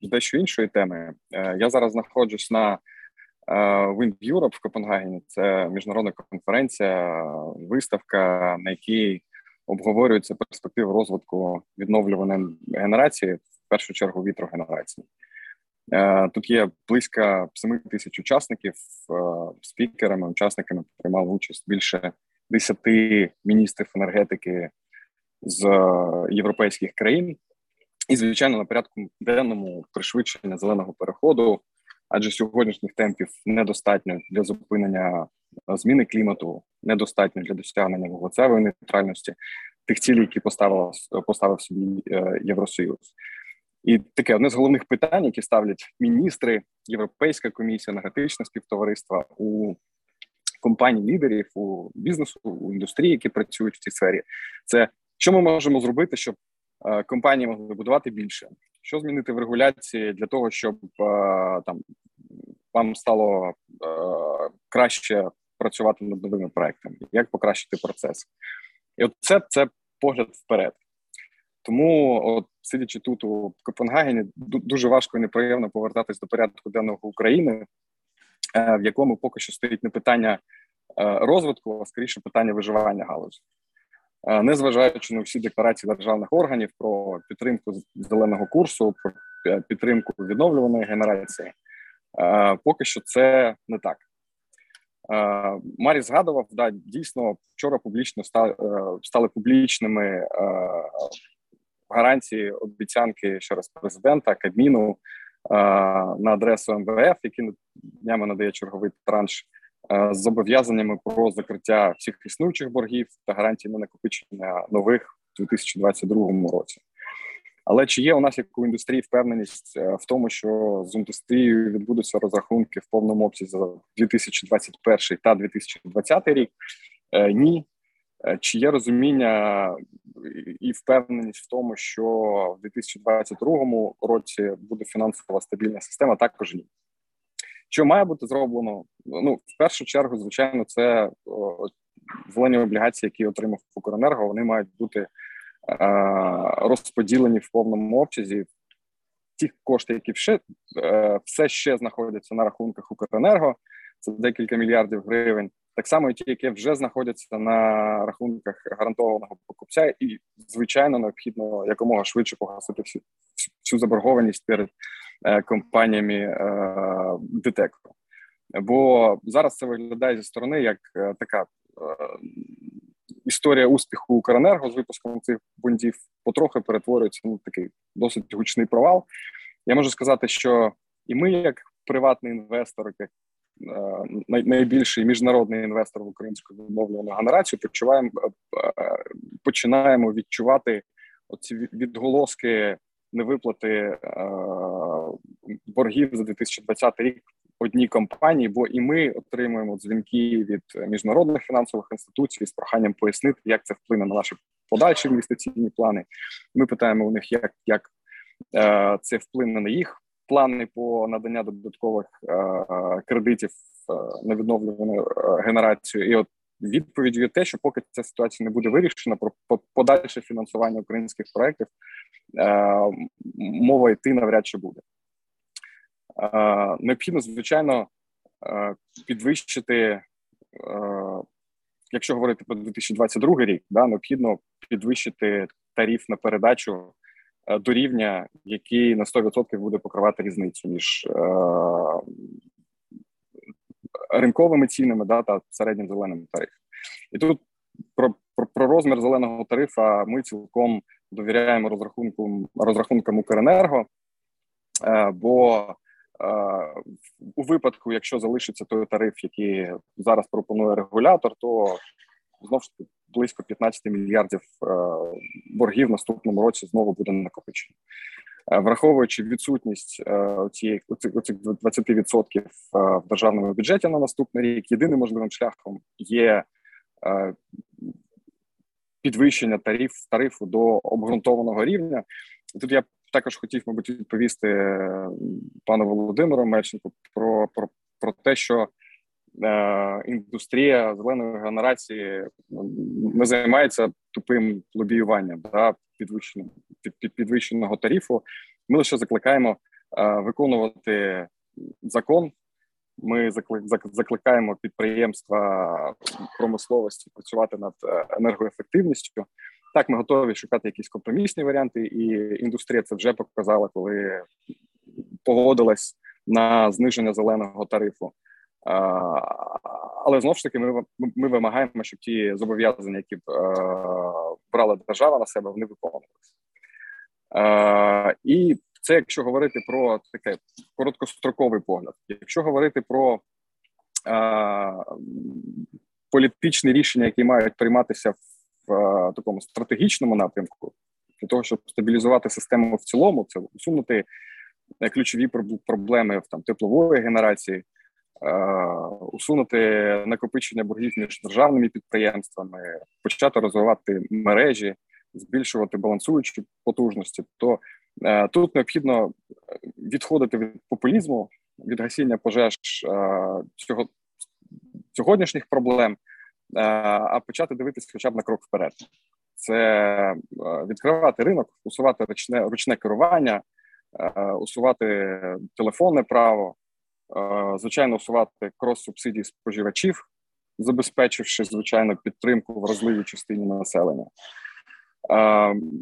з дещо іншої теми. Е, Я зараз знаходжусь на е, Wind Europe в Копенгагені. Це міжнародна конференція, виставка, на якій обговорюються перспективи розвитку відновлюваної генерації, в першу чергу вітрогенерації. Е, тут є близько 7 тисяч учасників е, спікерами, учасниками приймали участь більше 10 міністрів енергетики з європейських країн, і звичайно на порядку денному пришвидшення зеленого переходу, адже сьогоднішніх темпів недостатньо для зупинення зміни клімату, недостатньо для досягнення вуглецевої нейтральності тих цілей, які поставила поставив собі е, Євросоюз. І таке одне з головних питань, які ставлять міністри, Європейська комісія, енергетичне співтовариства у компаній лідерів у бізнесу, у індустрії, які працюють в цій сфері, це що ми можемо зробити, щоб е, компанії могли будувати більше, що змінити в регуляції для того, щоб е, там вам стало е, краще працювати над новими проектами, як покращити процес, і от це, це погляд вперед. Тому, от сидячи тут у Копенгагені, дуже важко і неприємно повертатись до порядку денного України, е, в якому поки що стоїть не питання е, розвитку, а скоріше питання виживання галузі. Е, незважаючи на всі декларації державних органів про підтримку зеленого курсу, про підтримку відновлюваної генерації, поки що це не так. Марі згадував, да, дійсно вчора публічно стали, стали публічними гарантії обіцянки ще раз президента Кабміну на адресу МВФ, який днями надає черговий транш з зобов'язаннями про закриття всіх існуючих боргів та гарантії на накопичення нових у 2022 році. Але чи є у нас як у індустрії впевненість е, в тому, що з індустрією відбудуться розрахунки в повному обсязі за 2021 та 2020 рік? Е, ні, Е, чи є розуміння і впевненість в тому, що в 2022 році буде фінансова стабільна система? Також ні. Що має бути зроблено? Ну, в першу чергу, звичайно, це зелені облігації, які отримав Укренерго, вони мають бути е, розподілені в повному обсязі. Ті кошти, які все, все ще знаходяться на рахунках Укренерго, це декілька мільярдів гривень так само і ті, які вже знаходяться на рахунках гарантованого покупця, і звичайно необхідно якомога швидше погасити всю всю заборгованість перед е, компаніями е, Бо зараз це виглядає зі сторони як е, така е, історія успіху Укренерго з випуском цих бондів потрохи перетворюється на такий досить гучний провал. Я можу сказати, що і ми, як приватний інвестор, як найбільший міжнародний інвестор в українську відновлену генерацію, почуваємо е, починаємо відчувати оці відголоски невиплати е, боргів за 2020 рік одній компанії, бо і ми отримуємо дзвінки від міжнародних фінансових інституцій з проханням пояснити, як це вплине на наші подальші інвестиційні плани. Ми питаємо у них, як як е, це вплине на їх плани по надання додаткових е, кредитів е, на відновлювану е, генерацію. І от відповідь є те, що поки ця ситуація не буде вирішена, про подальше фінансування українських проєктів мова йти навряд чи буде. Необхідно, звичайно, підвищити, якщо говорити про 2022 рік, да, необхідно підвищити тариф на передачу до рівня, який на 100% буде покривати різницю між ринковими цінами да, та середнім зеленим тарифом. І тут про, про про, розмір зеленого тарифа ми цілком довіряємо розрахункам розрахункам Укренерго, бо у випадку, якщо залишиться той тариф, який зараз пропонує регулятор, то знову ж таки близько 15 мільярдів е, боргів наступному році знову буде накопичено. Е, враховуючи відсутність е, цієї оцих 20% в державному бюджеті на наступний рік, єдиним можливим шляхом є підвищення тариф тарифу до обґрунтованого рівня. Тут я також хотів, мабуть, відповісти пану Володимиру Мельченку про про, про те, що індустрія зеленої генерації ну, не займається тупим лобіюванням да, підвищеного під, підвищеного тарифу. Ми лише закликаємо е, виконувати закон. Ми закликаємо підприємства промисловості працювати над е, енергоефективністю. Так, ми готові шукати якісь компромісні варіанти, і індустрія це вже показала, коли погодилась на зниження зеленого тарифу. Але знову ж таки, ми ми вимагаємо, щоб ті зобов'язання, які б е, брала держава на себе, вони виконувалися. І це якщо говорити про таке короткостроковий погляд. Якщо говорити про політичні рішення, які мають прийматися в е, такому стратегічному напрямку для того, щоб стабілізувати систему в цілому, це усунути е, ключові проблеми в там теплової генерації, е, усунути накопичення боргів між державними підприємствами, почати розвивати мережі, збільшувати балансуючі потужності. То тут необхідно відходити від популізму, від гасіння пожеж цього сьогоднішніх проблем. Е, а почати дивитися хоча б на крок вперед. Це е, відкривати ринок, усувати ручне ручне керування, е, усувати телефонне право, звичайно, усувати крос-субсидії споживачів, забезпечивши звичайно підтримку вразливій частині населення.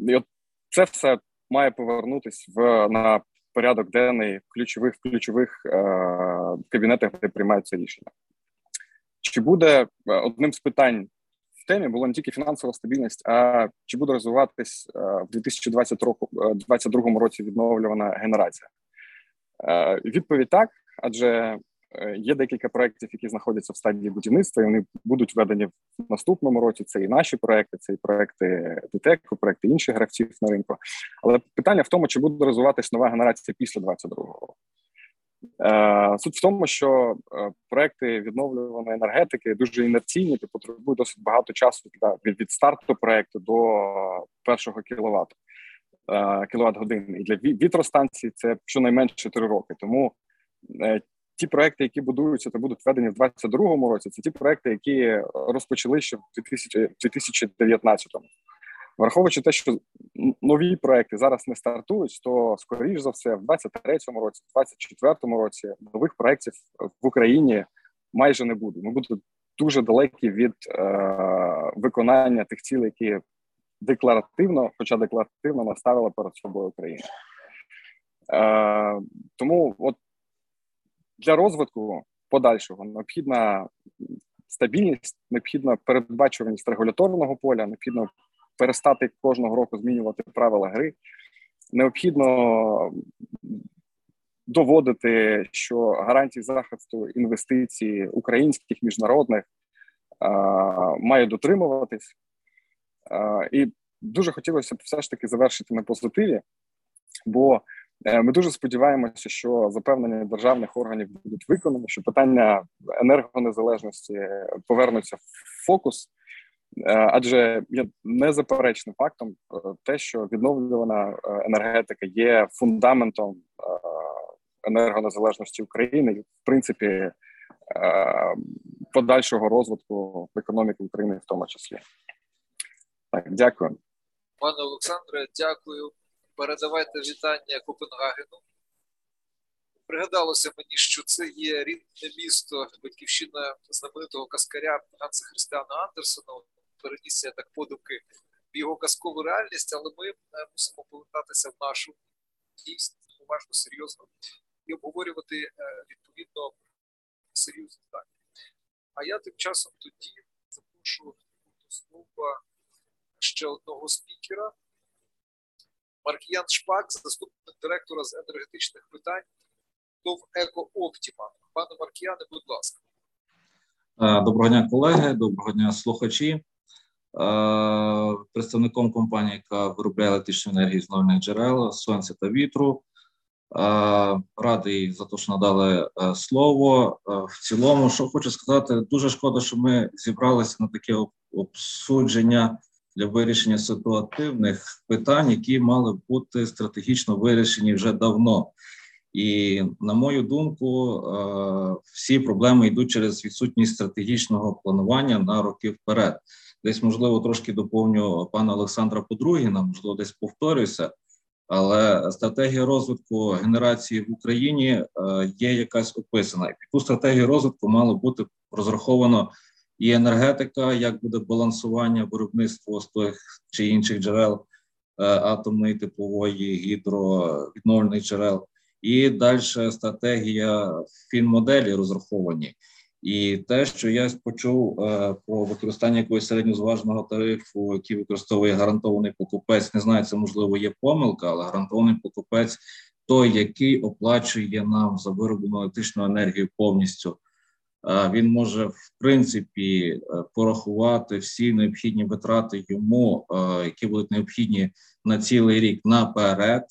І от Це все має повернутися в на порядок денний в ключових ключових кабінетах, де приймаються рішення. Чи буде е, одним з питань в темі було не тільки фінансова стабільність, а чи буде розвиватись е, в 2022 е, році відновлювана генерація? Відповідь так, адже є декілька проєктів, які знаходяться в стадії будівництва, і вони будуть введені в наступному році. Це і наші проекти, це і проекти ДТЕКу, проекти інших гравців на ринку. Але питання в тому, чи буде розвиватись нова генерація після 2022 року. Е, суть в тому, що е, проекти відновлюваної енергетики дуже інерційні, ти потребують досить багато часу від, від старту проекту до першого кіловату е, кіловат годин. І для вітростанції це щонайменше 3 роки. Тому ті проекти, які будуються та будуть введені в 2022 році, це ті проекти, які розпочали ще в 2019 році. Враховуючи те, що нові проекти зараз не стартують, то скоріш за все, в 23-му році, в 24-му році нових проєктів в Україні майже не буде. Ми будемо дуже далекі від е, виконання тих цілей, які декларативно, хоча декларативно наставила перед собою Україна. Е, Тому от для розвитку подальшого необхідна стабільність, необхідна передбачуваність регуляторного поля, необхідно перестати кожного року змінювати правила гри. Необхідно доводити, що гарантії захисту інвестицій українських міжнародних має дотримуватись, і дуже хотілося б все ж таки завершити на позитиві, бо ми дуже сподіваємося, що запевнення державних органів будуть виконані, що питання енергонезалежності повернуться в фокус. Е, адже є незаперечним фактом е, те, що відновлювана енергетика є фундаментом енергонезалежності України, в принципі подальшого розвитку економіки України, в тому числі. Так, дякую. Пане Олександре, дякую. Передавайте вітання Копенгагену. Пригадалося мені, що це є рідне місто, батьківщина знаменитого каскаря Ганса Христиана Андерсона. Переніс я так подумки в його казкову реальність, але ми е, мусимо повертатися в нашу дійсність уважно, серйозно і обговорювати е, відповідно серйозні питання. А я тим часом тоді запрошую до слова ще одного спікера. Маркіян Шпак, заступник директора з енергетичних питань ТОВ Еко Оптіма. Пане Маркіяне, будь ласка. Е, доброго дня, колеги, доброго дня, слухачі. Е, представником компанії, яка виробляє електричну енергію з нових джерел, сонця та вітру. Е, радий за те, що надали слово. В цілому, що хочу сказати, дуже шкода, що ми зібралися на таке обсудження для вирішення ситуативних питань, які мали бути стратегічно вирішені вже давно. І на мою думку, е, всі проблеми йдуть через відсутність стратегічного планування на роки вперед. Десь можливо трошки доповню пана Олександра Подругіна, можливо, десь повторюся, але стратегія розвитку генерації в Україні е, є якась описана, і ту стратегію розвитку мало бути розраховано і енергетика, як буде балансування виробництва з тих чи інших джерел е, атомної, теплової, гідровідновлених джерел, і далі стратегія фінмоделі розраховані. І те, що я почув е, про використання якогось середньозваженого тарифу, який використовує гарантований покупець, не знаю, це можливо є помилка, але гарантований покупець той, який оплачує нам за вироблену електричну енергію повністю він може в принципі е, порахувати всі необхідні витрати йому, е, які будуть необхідні на цілий рік наперед.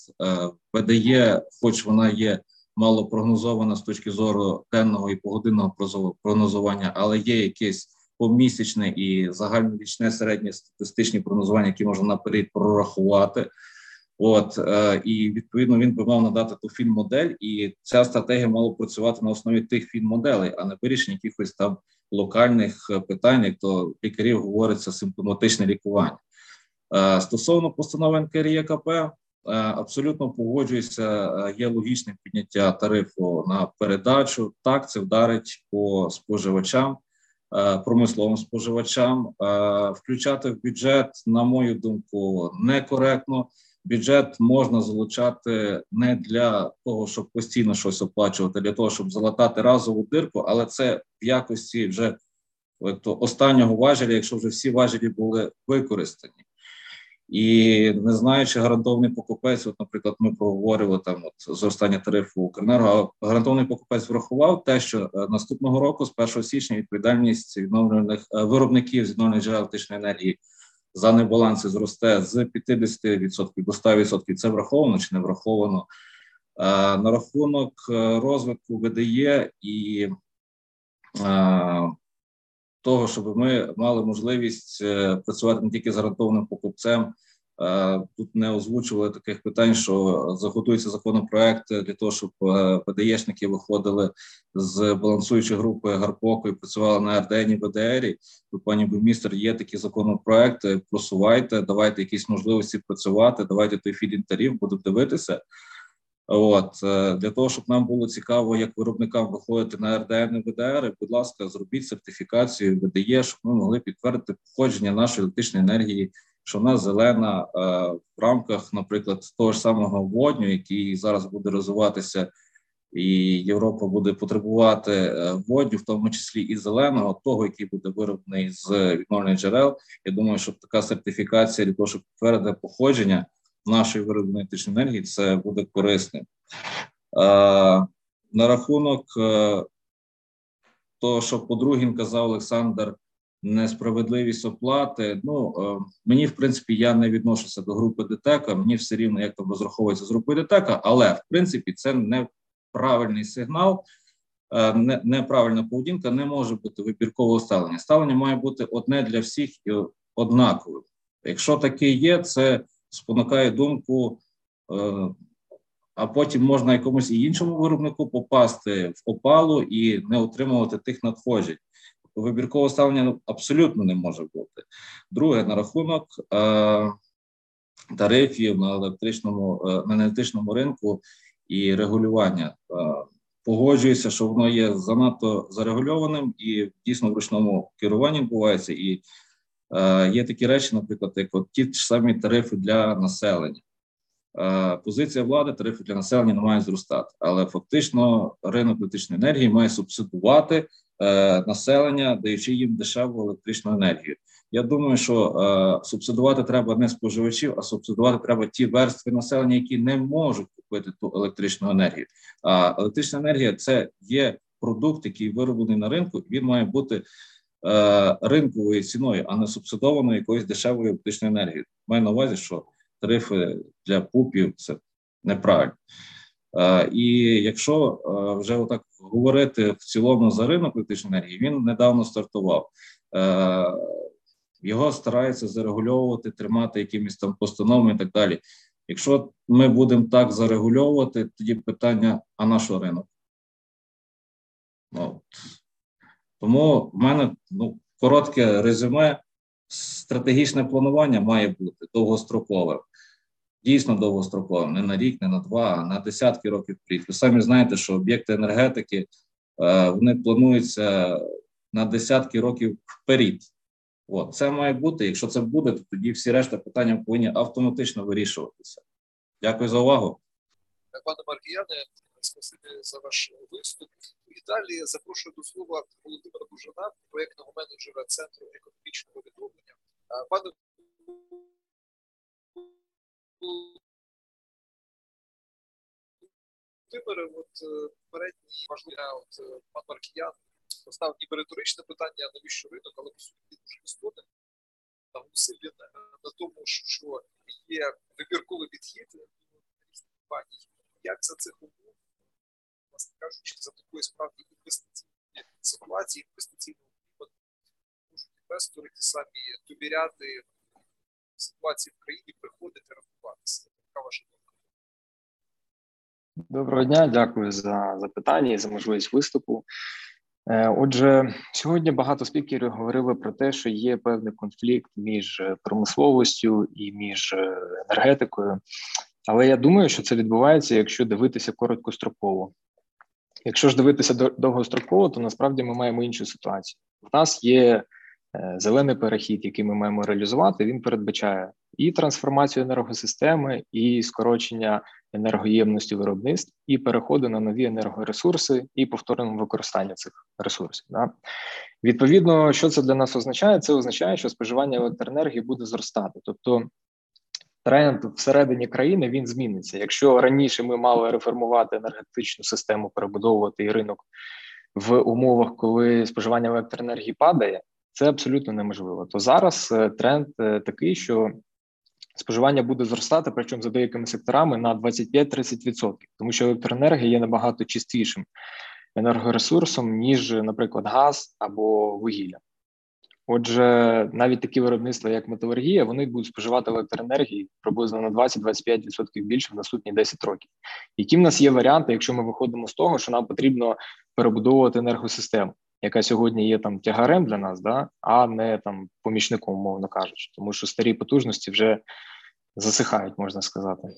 ПДЄ, хоч вона є мало прогнозована з точки зору денного і погодинного прогнозування, але є якесь помісячне і загальнорічне середнє статистичні прогнозування, які можна наперед прорахувати. От е, і відповідно він би мав надати ту фільм-модель, і ця стратегія мала працювати на основі тих фільм-моделей, а не вирішення якихось там локальних е, питань, як то лікарів говориться симптоматичне лікування. Е, стосовно постанови НКРЄКП, абсолютно погоджуюся. Є логічне підняття тарифу на передачу. Так, це вдарить по споживачам. Промисловим споживачам включати в бюджет, на мою думку, некоректно бюджет можна залучати не для того, щоб постійно щось оплачувати, для того, щоб залатати разову дирку, але це в якості вже то останнього важеля, якщо вже всі важелі були використані. І не знаючи гарантований покупець, от, наприклад, ми проговорили там от зростання тарифу Укренерго, гарантований покупець врахував те, що е, наступного року, з 1 січня, відповідальність відновлених е, виробників з відновлених джерел електричної енергії за небаланси зросте з 50% до 100%. Це враховано чи не враховано. Е, на рахунок е, розвитку ВДЄ і е, того, щоб ми мали можливість працювати не тільки з гарантованим покупцем. Тут не озвучували таких питань, що заготується законопроект для того, щоб ПДЄшники виходили з балансуючої групи Гарпоку і працювали на РДНі ВДРі. Тут, пані Бумістер, є такі законопроекти. Просувайте, давайте якісь можливості працювати. Давайте той філін тариф, будемо дивитися. От е, для того, щоб нам було цікаво, як виробникам виходити на РДН і ВДР, будь ласка, зробіть сертифікацію ВДЄ, щоб ми могли підтвердити походження нашої електричної енергії що вона зелена е, в рамках, наприклад, того ж самого водню, який зараз буде розвиватися і Європа буде потребувати е, водню, в тому числі і зеленого, того, який буде вироблений з відновлених джерел. Я думаю, що така сертифікація для того, щоб підтвердити походження нашої виробленої електричної енергії, це буде корисним. На рахунок того, що Подругін казав Олександр несправедливість оплати. Ну е, мені, в принципі, я не відношуся до групи ДТЕКа, мені все рівно, як там розраховується з групою ДТЕКа, але в принципі це неправильний сигнал, е, не, неправильна поведінка, не може бути вибіркового ставлення. Ставлення має бути одне для всіх і однакове. Якщо таке є, це спонукає думку. Е, а потім можна якомусь і іншому виробнику попасти в опалу і не отримувати тих надходжень вибіркового ставлення ну, абсолютно не може бути. Друге, на рахунок е, тарифів на електричному е, на енергетичному ринку і регулювання. Е, погоджуюся, що воно є занадто зарегульованим і дійсно в ручному керуванні відбувається. І е, є такі речі, наприклад, як от ті ж самі тарифи для населення. Е, позиція влади тарифи для населення не мають зростати, але фактично ринок електричної енергії має субсидувати Е, населення, даючи їм дешеву електричну енергію. Я думаю, що е, субсидувати треба не споживачів, а субсидувати треба ті верстви населення, які не можуть купити ту електричну енергію. А електрична енергія це є продукт, який вироблений на ринку, він має бути ринковою ціною, а не субсидованою якоюсь дешевою електричною енергією. Маю на увазі, що тарифи для пупів це неправильно. Е, і якщо е, вже отак говорити в цілому за ринок електричної енергії, він недавно стартував. Е, його стараються зарегульовувати, тримати якимись там постановами і так далі. Якщо ми будемо так зарегульовувати, тоді питання: а наш ринок? Ну, Тому в мене ну, коротке резюме. Стратегічне планування має бути довгострокове дійсно довгостроковим, не на рік, не на два, а на десятки років вперед. Ви самі знаєте, що об'єкти енергетики е, вони плануються на десятки років вперед. От це має бути. Якщо це буде, то тоді всі решта питання повинні автоматично вирішуватися. Дякую за увагу. Пане Маркіяне, спасибі за ваш виступ. І далі запрошую до слова Володимира Бужана, проєктного менеджера Центру економічного відновлення. Пане вибори, от е, передній важливий от е, пан Маркіян поставив ніби риторичне питання, навіщо ринок, але по суті дуже істотним. Там усилля на тому, що є вибірковий підхід різних компаній. Як за цих умов, власне кажучи, за такої справді інвестиційної ситуації, інвестиційного можуть інвестори ті самі довіряти ситуації в країні, приходити рахуватися. Яка ваша думка? Доброго дня, дякую за запитання і за можливість виступу. Е, отже, сьогодні багато спікерів говорили про те, що є певний конфлікт між промисловістю і між енергетикою, але я думаю, що це відбувається, якщо дивитися короткостроково. Якщо ж дивитися довгостроково, то насправді ми маємо іншу ситуацію. У нас є е, зелений перехід, який ми маємо реалізувати. Він передбачає і трансформацію енергосистеми, і скорочення енергоємності виробництв, і переходу на нові енергоресурси і повторному використанню цих ресурсів. Да? Відповідно, що це для нас означає? Це означає, що споживання електроенергії буде зростати. Тобто тренд всередині країни він зміниться. Якщо раніше ми мали реформувати енергетичну систему, перебудовувати ринок в умовах, коли споживання електроенергії падає. Це абсолютно неможливо. То зараз е, тренд е, такий, що споживання буде зростати, причому за деякими секторами на 25-30%, тому що електроенергія є набагато чистішим енергоресурсом, ніж, наприклад, газ або вугілля. Отже, навіть такі виробництва, як металургія, вони будуть споживати електроенергії приблизно на 20-25% більше в наступні 10 років. Які в нас є варіанти, якщо ми виходимо з того, що нам потрібно перебудовувати енергосистему, яка сьогодні є там тягарем для нас, да, а не там помічником, умовно кажучи, тому що старі потужності вже засихають, можна сказати.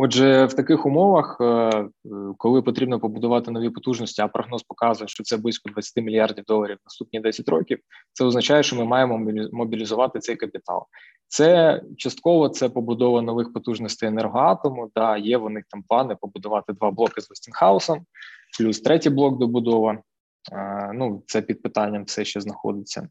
Отже, в таких умовах, е, коли потрібно побудувати нові потужності, а прогноз показує, що це близько 20 мільярдів доларів наступні 10 років, це означає, що ми маємо мобілізувати цей капітал. Це частково це побудова нових потужностей енергоатому. Да, є в них там плани побудувати два блоки з Вестінхаусом, плюс третій блок добудова. Ну це під питанням все ще знаходиться,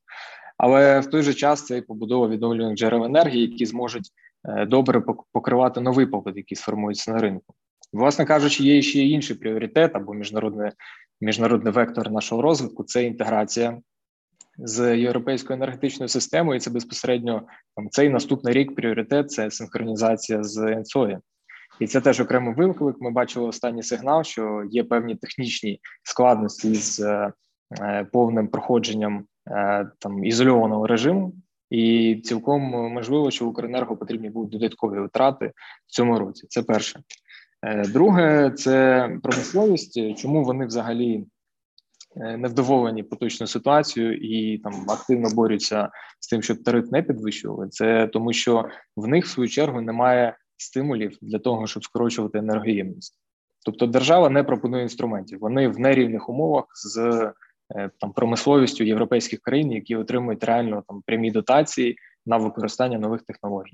але в той же час це і побудова відновлюваних джерел енергії, які зможуть Е, добре покривати новий попит, який сформується на ринку. Власне кажучи, є ще інший пріоритет або міжнародний міжнародний вектор нашого розвитку це інтеграція з європейською енергетичною системою. І це безпосередньо там цей наступний рік пріоритет це синхронізація з ЕНСОЄ. І це теж окремий виклик. Ми бачили останній сигнал, що є певні технічні складності з е, е повним проходженням е, там ізольованого режиму. І цілком можливо, що Укренерго потрібні будуть додаткові витрати в цьому році. Це перше. Друге, це промисловість. Чому вони взагалі невдоволені поточною ситуацією і там активно борються з тим, щоб тариф не підвищували? Це тому, що в них в свою чергу немає стимулів для того, щоб скорочувати енергоємність. Тобто держава не пропонує інструментів. Вони в нерівних умовах з Е, там промисловістю європейських країн, які отримують реально там прямі дотації на використання нових технологій.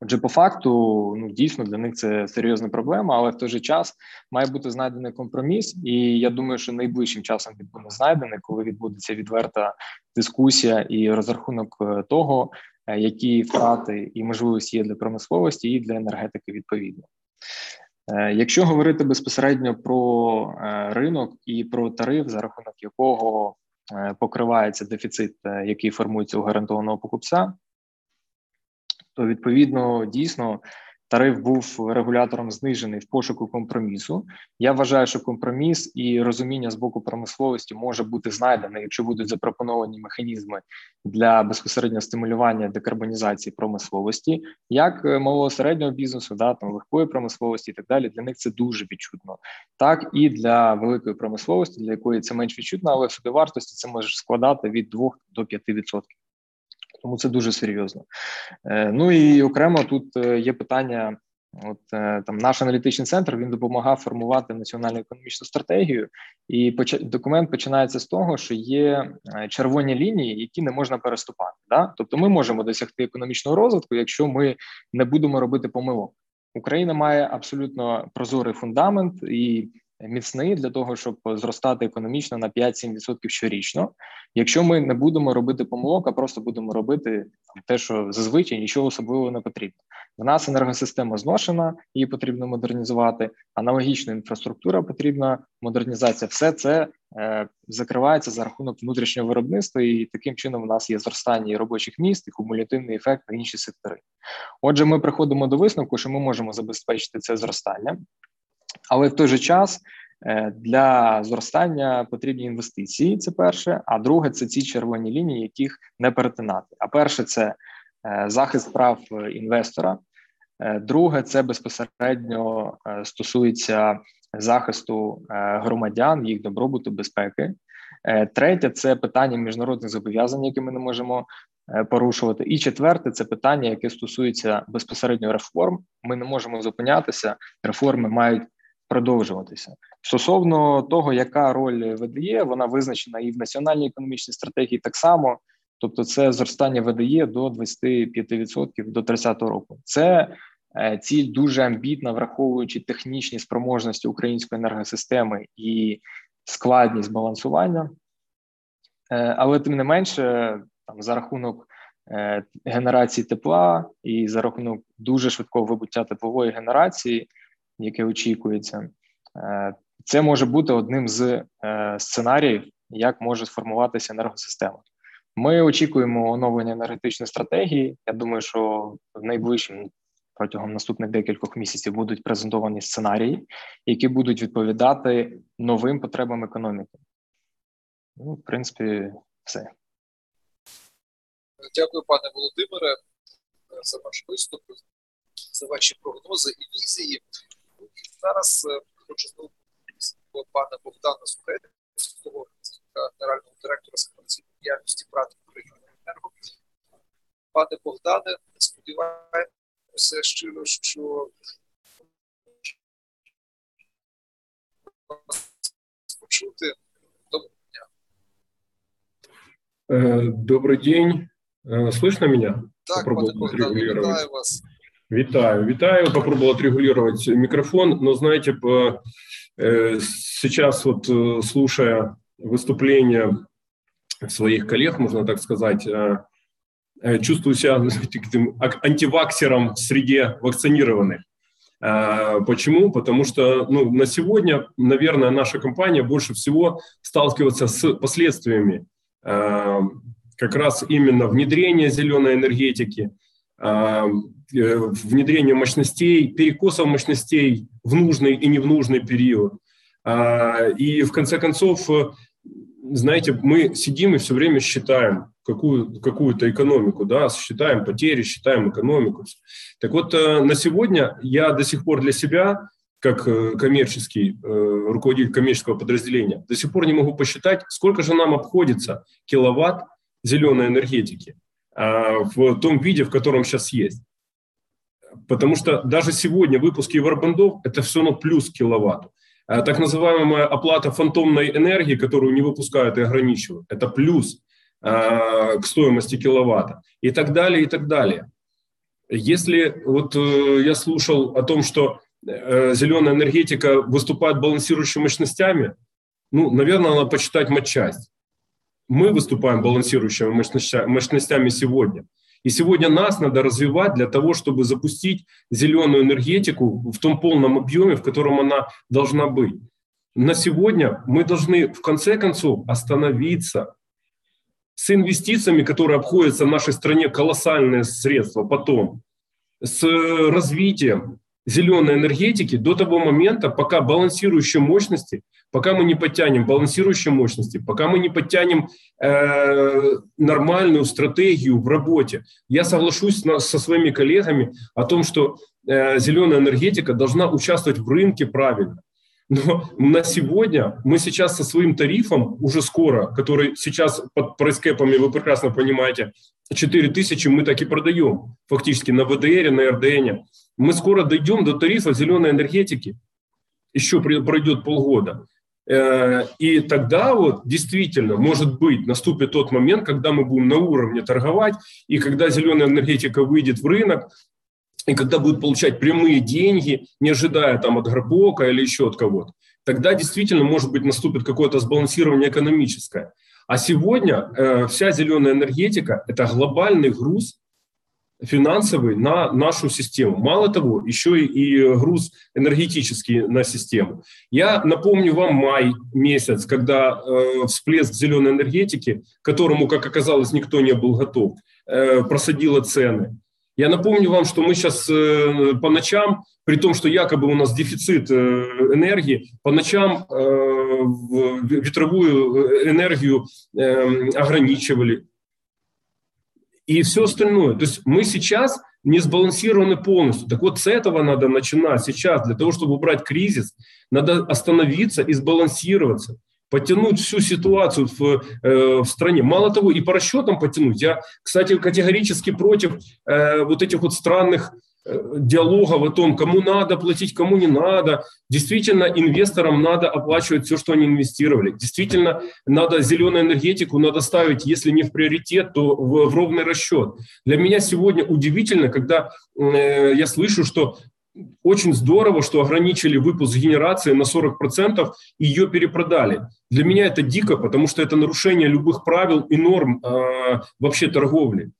Отже, по факту, ну дійсно для них це серйозна проблема, але в той же час має бути знайдений компроміс, і я думаю, що найближчим часом він буде знайдений, коли відбудеться відверта дискусія і розрахунок е, того, які втрати і можливості є для промисловості і для енергетики відповідно. Е, якщо говорити безпосередньо про е, ринок і про тариф, за рахунок якого е, покривається дефіцит, який формується у гарантованого покупця, то відповідно дійсно тариф був регулятором знижений в пошуку компромісу. Я вважаю, що компроміс і розуміння з боку промисловості може бути знайдене, якщо будуть запропоновані механізми для безпосереднього стимулювання декарбонізації промисловості, як е, малого середнього бізнесу, да там легкої промисловості і так далі. Для них це дуже відчутно, так і для великої промисловості, для якої це менш відчутно, але в собівартості це може складати від 2 до 5%. Тому це дуже серйозно. Е, ну і окремо тут е, є питання. От е, там наш аналітичний центр він допомагав формувати національну економічну стратегію, і документ починається з того, що є червоні лінії, які не можна переступати. Да? Тобто, ми можемо досягти економічного розвитку, якщо ми не будемо робити помилок. Україна має абсолютно прозорий фундамент і міцний для того, щоб зростати економічно на 5-7% щорічно. Якщо ми не будемо робити помилок, а просто будемо робити те, що зазвичай нічого особливого не потрібно. В нас енергосистема зношена, її потрібно модернізувати. Аналогічна інфраструктура потрібна модернізація. Все це е, закривається за рахунок внутрішнього виробництва, і таким чином у нас є зростання і робочих міст і кумулятивний ефект на інші сектори. Отже, ми приходимо до висновку, що ми можемо забезпечити це зростання. Але в той же час е, для зростання потрібні інвестиції. Це перше. А друге, це ці червоні лінії, яких не перетинати. А перше, це е, захист прав інвестора. Е, друге, це безпосередньо стосується захисту громадян, їх добробуту, безпеки. Третє це питання міжнародних зобов'язань, які ми не можемо порушувати. І четверте це питання, яке стосується безпосередньо реформ. Ми не можемо зупинятися. Реформи мають продовжуватися стосовно того, яка роль ВДЄ, вона визначена і в національній економічній стратегії так само. Тобто, це зростання ВДЄ до 25% до 30 року. Це е, ціль дуже амбітна, враховуючи технічні спроможності української енергосистеми і складність балансування. Е, але тим не менше, там за рахунок е, генерації тепла і за рахунок дуже швидкого вибуття теплової генерації яке очікується, е, це може бути одним з е, сценаріїв, як може сформуватися енергосистема. Ми очікуємо оновлення енергетичної стратегії. Я думаю, що в найближчим протягом наступних декількох місяців будуть презентовані сценарії, які будуть відповідати новим потребам економіки. Ну, в принципі, все. Дякую, пане Володимире, за ваш виступ, за ваші прогнози і візії. Зараз е, хочу знову пана Богдана Сухецького, генерального директора з комерційної діяльності ПРАТ України енерго. Пане Богдане, сподіваюся, сподіваємося щиро, що почути. Э, добрый день. Э, слышно меня? Так, Попробовал пане Богдан, отрегулировать. вітаю вас. Витаю, витаю. Попробовал отрегулировать микрофон, но знаете, э, сейчас вот э, слушая выступления своих коллег, можно так сказать, э, э, чувствую себя антиваксером в среде вакцинированных. Почему? Потому что ну, на сегодня, наверное, наша компания больше всего сталкивается с последствиями а, как раз именно внедрения зеленой энергетики, э, внедрения мощностей, перекосов мощностей в нужный и не в нужный период. А, И в конце концов, э, знаете, мы сидим и все время считаем какую, какую-то экономику, да, считаем потери, считаем экономику. Так вот, э, на сегодня я до сих пор для себя, как коммерческий руководитель коммерческого подразделения, до сих пор не могу посчитать, сколько же нам обходится киловатт зеленой энергетики в том виде, в котором сейчас есть. Потому что даже сегодня выпуск евробандов – это все равно плюс киловатту. А Так называемая оплата фантомной энергии, которую не выпускают и ограничивают, это плюс а, к стоимости киловатта и так далее, и так далее. Если вот э, я слушал о том, что э, зеленая энергетика выступает балансирующими мощностями, ну, наверное, надо почитать матчасть. Мы выступаем балансирующими мощностя- мощностями сегодня. И сегодня нас надо развивать для того, чтобы запустить зеленую энергетику в том полном объеме, в котором она должна быть. На сегодня мы должны в конце концов остановиться с инвестициями, которые обходятся в нашей стране колоссальные средства потом, с развитием зеленой энергетики до того момента, пока балансирующие мощности, пока мы не подтянем балансирующие мощности, пока мы не подтянем э, нормальную стратегию в работе. Я соглашусь на- со своими коллегами о том, что э, зеленая энергетика должна участвовать в рынке правильно. Но на сегодня мы сейчас со своим тарифом, уже скоро, который сейчас под прайскэпами, вы прекрасно понимаете, 4 тысячи мы так и продаем фактически на ВДР, на РДН. Мы скоро дойдем до тарифа зеленой энергетики. Еще пройдет полгода. Э, И тогда вот действительно, может быть, наступит тот момент, когда мы будем на уровне торговать, и когда зеленая энергетика выйдет в рынок, и когда будет получать прямые деньги, не ожидая там от Горбока или еще от кого-то, тогда действительно, может быть, наступит какое-то сбалансирование экономическое. А сегодня э, вся зеленая энергетика – это глобальный груз финансовый на нашу систему. Мало того, еще и, груз энергетический на систему. Я напомню вам май месяц, когда э, всплеск зеленой энергетики, которому, как оказалось, никто не был готов, э, просадило цены. Я напомню вам, что мы сейчас э, по ночам, при том, что якобы у нас дефицит э, энергии, по ночам э, ветровую энергию э, ограничивали и все остальное. То есть мы сейчас не сбалансированы полностью. Так вот, с этого надо начинать сейчас. Для того, чтобы убрать кризис, надо остановиться и сбалансироваться потянуть всю ситуацию в, э, в стране. Мало того, и по расчетам потянуть. Я, кстати, категорически против э, вот этих вот странных диалогов о том, кому надо платить, кому не надо. Действительно, инвесторам надо оплачивать все, что они инвестировали. Действительно, надо зеленую энергетику, надо ставить, если не в приоритет, то в, в ровный расчет. Для меня сегодня удивительно, когда э, я слышу, что очень здорово, что ограничили выпуск генерации на 40%, и ее перепродали. Для меня это дико, потому что это нарушение любых правил и норм э, вообще торговли.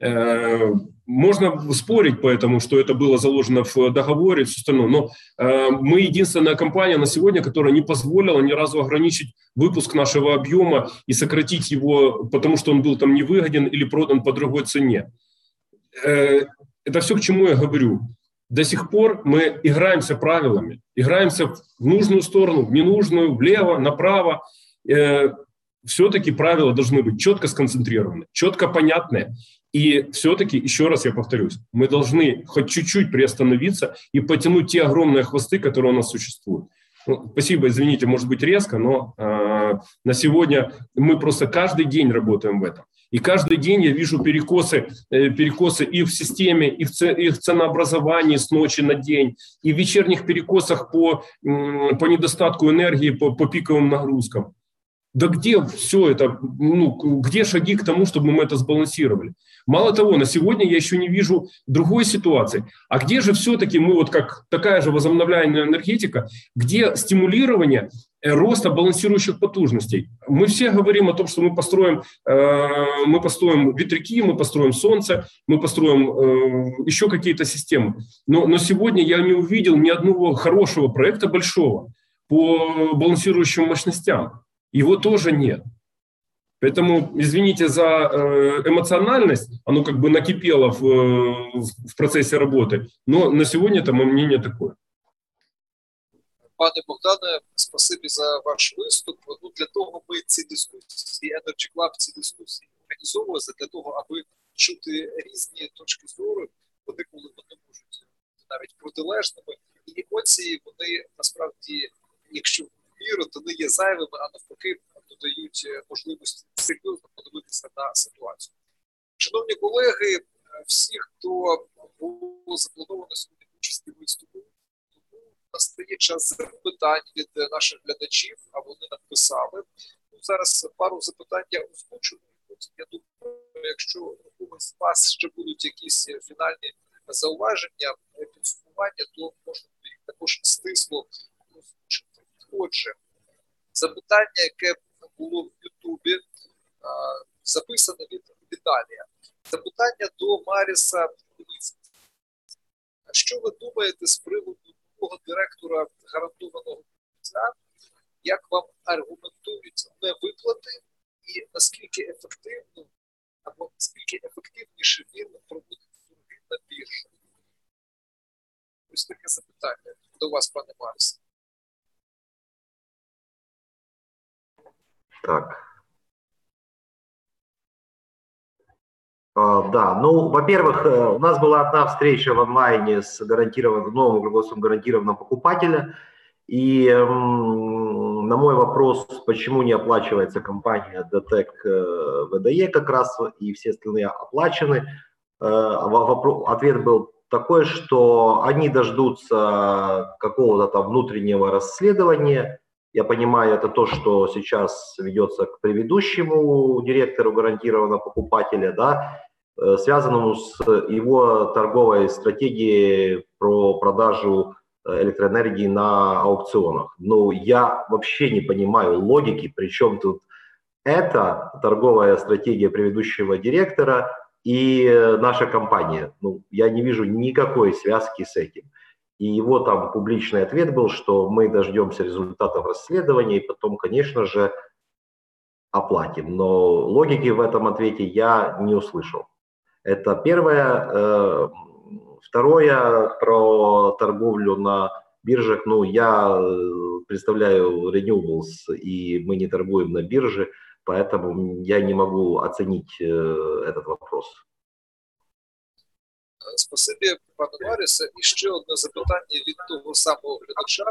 Э, можно спорить по этому, что это было заложено в договоре и все остальное, но э, мы единственная компания на сегодня, которая не позволила ни разу ограничить выпуск нашего объема и сократить его, потому что он был там невыгоден или продан по другой цене. Э, это все, к чему я говорю до сих пор мы играемся правилами, играемся в нужную сторону, в ненужную, влево, направо. Э, все-таки правила должны быть четко сконцентрированы, четко понятные. И все-таки, еще раз я повторюсь, мы должны хоть чуть-чуть приостановиться и потянуть те огромные хвосты, которые у нас существуют. Ну, спасибо, извините, может быть резко, но э, на сегодня мы просто каждый день работаем в этом. И каждый день я вижу перекосы, э, перекосы и в системе, и в, и в ценообразовании с ночи на день, и в вечерних перекосах по, по недостатку энергии, по, по пиковым нагрузкам. Да где все это, ну, где шаги к тому, чтобы мы это сбалансировали? Мало того, на сегодня я еще не вижу другой ситуации. А где же все-таки мы вот как такая же возобновляемая энергетика, где стимулирование э, роста балансирующих потужностей. Мы все говорим о том, что мы построим, э, мы построим ветряки, мы построим солнце, мы построим э, еще какие-то системы. Но, но сегодня я не увидел ни одного хорошего проекта большого по балансирующим мощностям. Его тоже нет. Поэтому, извините за э, эмоциональность, оно как бы накипело в, в процессе работы, но на сегодня это мое мнение такое. Пане Богдане, спасибі за ваш виступ. Ну, Для того ми ці дискусії, Energy Club ці дискусії організовувалися для того, аби чути різні точки зору, вони коли вони можуть бути навіть протилежними. І емоції, вони насправді, якщо віру, то не є зайвими, а навпаки, додають е, можливості серйозно подивитися на ситуацію. Шановні колеги, е, всі, хто було заплановано сьогодні участі виступу, тому настає час запитань від наших глядачів, а вони написали. Ну, Зараз пару запитань я озвучу. Я думаю, якщо у вас ще будуть якісь фінальні зауваження, підсумування, то можна їх також стисло. Отже, запитання, яке було в Ютубі, записане від Віталія. Запитання до Маріса Що ви думаєте з приводу нового директора гарантованого життя? Як вам аргументують невиплати і наскільки ефективно або наскільки ефективніше він проводить торги на біржу? Ось таке запитання до вас, пане Маріс. Так. А, да, ну, во-первых, э, у нас была одна встреча в онлайне с гарантированным, новым руководством гарантированного покупателя. И эм, на мой вопрос, почему не оплачивается компания DTEC э, ВДЕ как раз, и все остальные оплачены, э, ответ был такой, что они дождутся какого-то там внутреннего расследования, я понимаю, это то, что сейчас ведется к предыдущему директору гарантированного покупателя, да, э, связанному с его торговой стратегией про продажу э, электроэнергии на аукционах. Но я вообще не понимаю логики, причем тут это торговая стратегия предыдущего директора и э, наша компания. Ну, я не вижу никакой связки с этим. И его там публичный ответ был, что мы дождемся результатов расследования и потом, конечно же, оплатим. Но логики в этом ответе я не услышал. Это первое. Э, второе, про торговлю на биржах. Ну, я э, представляю Renewables, и мы не торгуем на бирже, поэтому я не могу оценить э, этот вопрос. Спасибі, пане Марісе. І ще одне запитання від того самого глядача.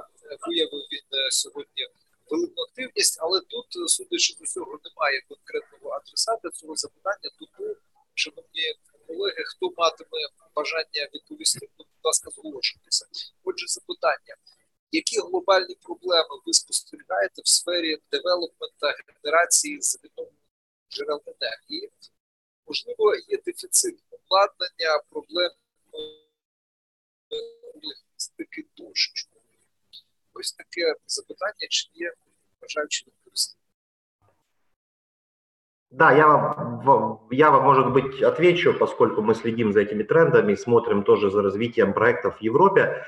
Виявив він е, сьогодні велику активність, але тут, е, судячи до цього, немає конкретного адресата цього запитання. Тому, шановні колеги, хто матиме бажання відповісти, будь ласка, зголошуйтеся. Отже, запитання. Які глобальні проблеми ви спостерігаєте в сфері девелопмента генерації з відновлених джерел енергії? Можливо, є дефіцит обладнання, проблеми логістики тощо. Ось таке запитання, чи є бажаючі використання. Да, я вам, я вам, может быть, отвечу, поскольку мы следим за этими трендами, смотрим тоже за развитием проектов в Европе.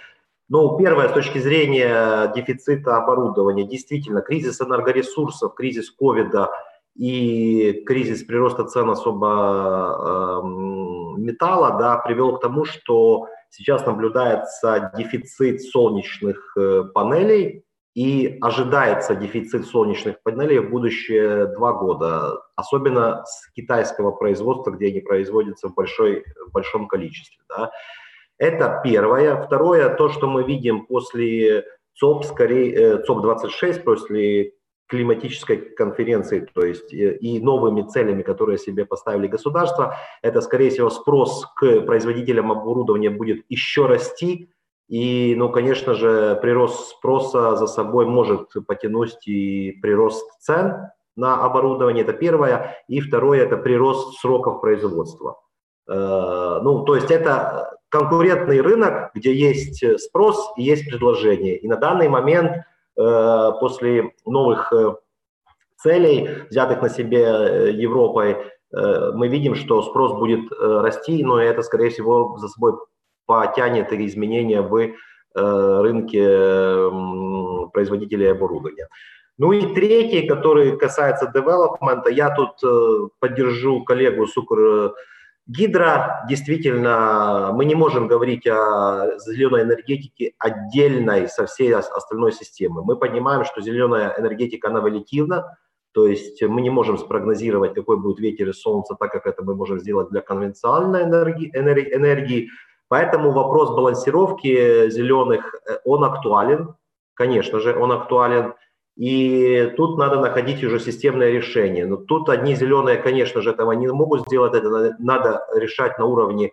Ну, первое, с точки зрения дефицита оборудования, действительно, кризис энергоресурсов, кризис ковида – и кризис прироста цен особо э, металла да, привел к тому, что сейчас наблюдается дефицит солнечных э, панелей и ожидается дефицит солнечных панелей в будущие два года, особенно с китайского производства, где они производятся в, большой, в большом количестве. Да. Это первое. Второе, то, что мы видим после ЦОП, скорее, ЦОП-26, после климатической конференции, то есть и новыми целями, которые себе поставили государства, это, скорее всего, спрос к производителям оборудования будет еще расти, и, ну, конечно же, прирост спроса за собой может потянуть и прирост цен на оборудование, это первое. И второе, это прирост сроков производства. Э, ну, то есть это конкурентный рынок, где есть спрос и есть предложение. И на данный момент э, после новых э, целей, взятых на себе Европой, мы видим, что спрос будет расти, но это, скорее всего, за собой потянет изменения в рынке производителей оборудования. Ну и третий, который касается девелопмента, я тут э, поддержу коллегу Сукр Гидро. Действительно, мы не можем говорить о зеленой энергетике отдельной со всей остальной системы. Мы понимаем, что зеленая энергетика, она волатильна, то есть мы не можем спрогнозировать, какой будет ветер и солнце, так как это мы можем сделать для конвенциональной энергии. энергии. Поэтому вопрос балансировки зеленых, э, он актуален, конечно же, он актуален. И тут надо находить уже системное решение. Но тут одни зеленые, конечно же, этого не могут сделать. Это надо решать на уровне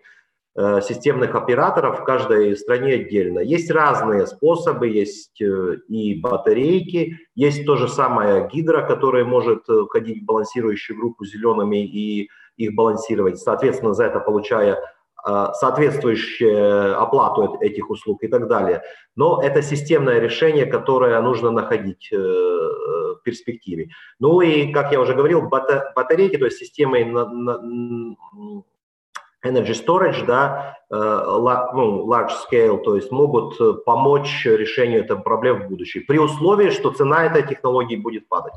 э, системных операторов в каждой стране отдельно. Есть разные способы, есть э, и батарейки, есть то же самое гидро, которое может э, входить в балансирующую группу зелеными и их балансировать, соответственно, за это получая соответствующую оплату этих услуг и так далее. Но это системное решение, которое нужно находить э, в перспективе. Ну и, как я уже говорил, батарейки, то есть системы energy storage, да, э, ну, large scale, то есть могут помочь решению этой проблем в будущем, при условии, что цена этой технологии будет падать.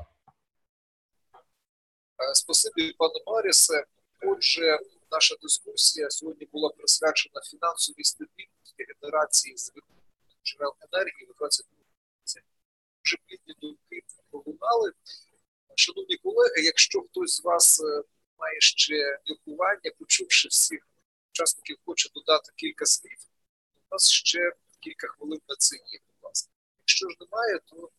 Спасибо, пане Марісе. Отже, наша дискусія сьогодні була присвячена фінансовій стабільності генерації з джерел енергії в 22 році. Вже плідні думки пролунали. Шановні колеги, якщо хтось з вас е, має ще міркування, почувши всіх учасників, хоче додати кілька слів, у нас ще кілька хвилин на це є, будь ласка. Якщо ж немає, то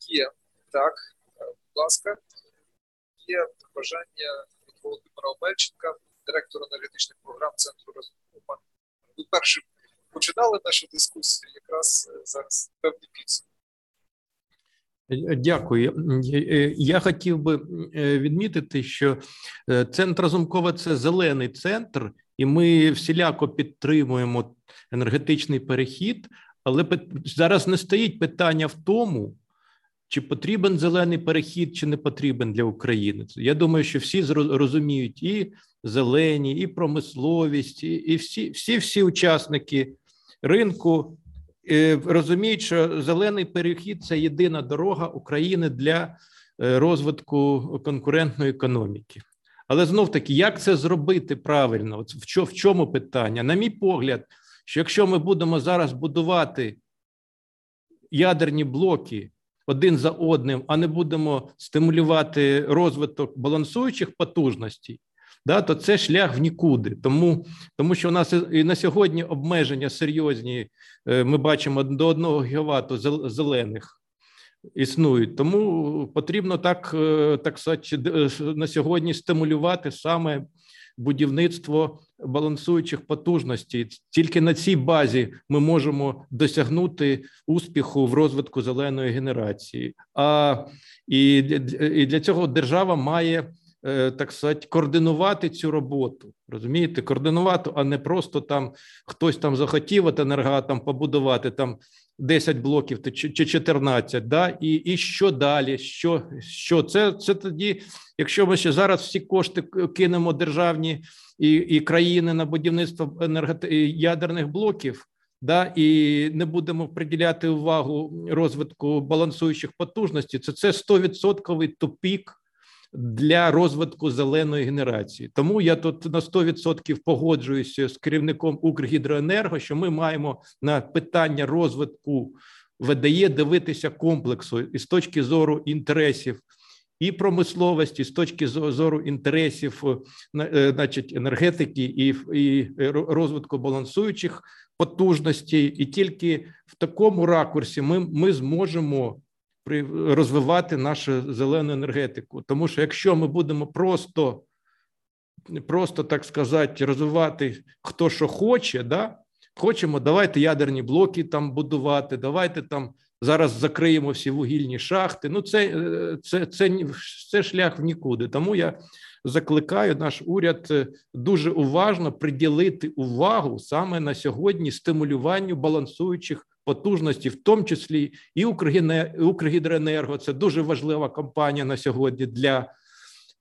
є так, е, будь ласка є бажання від Володимира Обельченка, директора енергетичних програм Центру розвитку. Ми першим починали нашу дискусію, якраз е, зараз певні підсумки. Дякую. Я хотів би е, відмітити, що е, центр Разумкова це зелений центр, і ми всіляко підтримуємо енергетичний перехід. Але зараз не стоїть питання в тому, чи потрібен зелений перехід, чи не потрібен для України? Я думаю, що всі розуміють і зелені, і промисловість, і всі всі, всі учасники ринку е, розуміють, що зелений перехід це єдина дорога України для е, розвитку конкурентної економіки. Але знов таки, як це зробити правильно? От в чому питання? На мій погляд, що якщо ми будемо зараз будувати ядерні блоки один за одним, а не будемо стимулювати розвиток балансуючих потужностей, да, то це шлях в нікуди. Тому тому що у нас і на сьогодні обмеження серйозні. Е, ми бачимо до 1 ГВт зелених існують. Тому потрібно так е, так сказати, е, на сьогодні стимулювати саме будівництво балансуючих потужностей. Тільки на цій базі ми можемо досягнути успіху в розвитку зеленої генерації. А і, і для цього держава має. Е, так сказати, координувати цю роботу, розумієте, координувати, а не просто там хтось там захотів от енергоатом побудувати там 10 блоків чи 14, да, і і що далі? Що що? Це це тоді, якщо ми ще зараз всі кошти кинемо державні і і країни на будівництво енергет... ядерних блоків, да, і не будемо приділяти увагу розвитку балансуючих потужностей, це це 100% тупік для розвитку зеленої генерації. Тому я тут на 100% погоджуюся з керівником Укргідроенерго, що ми маємо на питання розвитку ВДЄ дивитися комплексу і з точки зору інтересів. І промисловості з точки зору інтересів, е, значить, енергетики і і розвитку балансуючих потужності, і тільки в такому ракурсі ми, ми зможемо розвивати нашу зелену енергетику. Тому що якщо ми будемо просто просто так сказати, розвивати хто що хоче, да? хочемо, давайте ядерні блоки там будувати, давайте там зараз закриємо всі вугільні шахти. Ну, це, це, це, це шлях в нікуди. Тому я закликаю наш уряд е, дуже уважно приділити увагу саме на сьогодні стимулюванню балансуючих потужностей, в тому числі і Укргідроенерго. Це дуже важлива компанія на сьогодні для.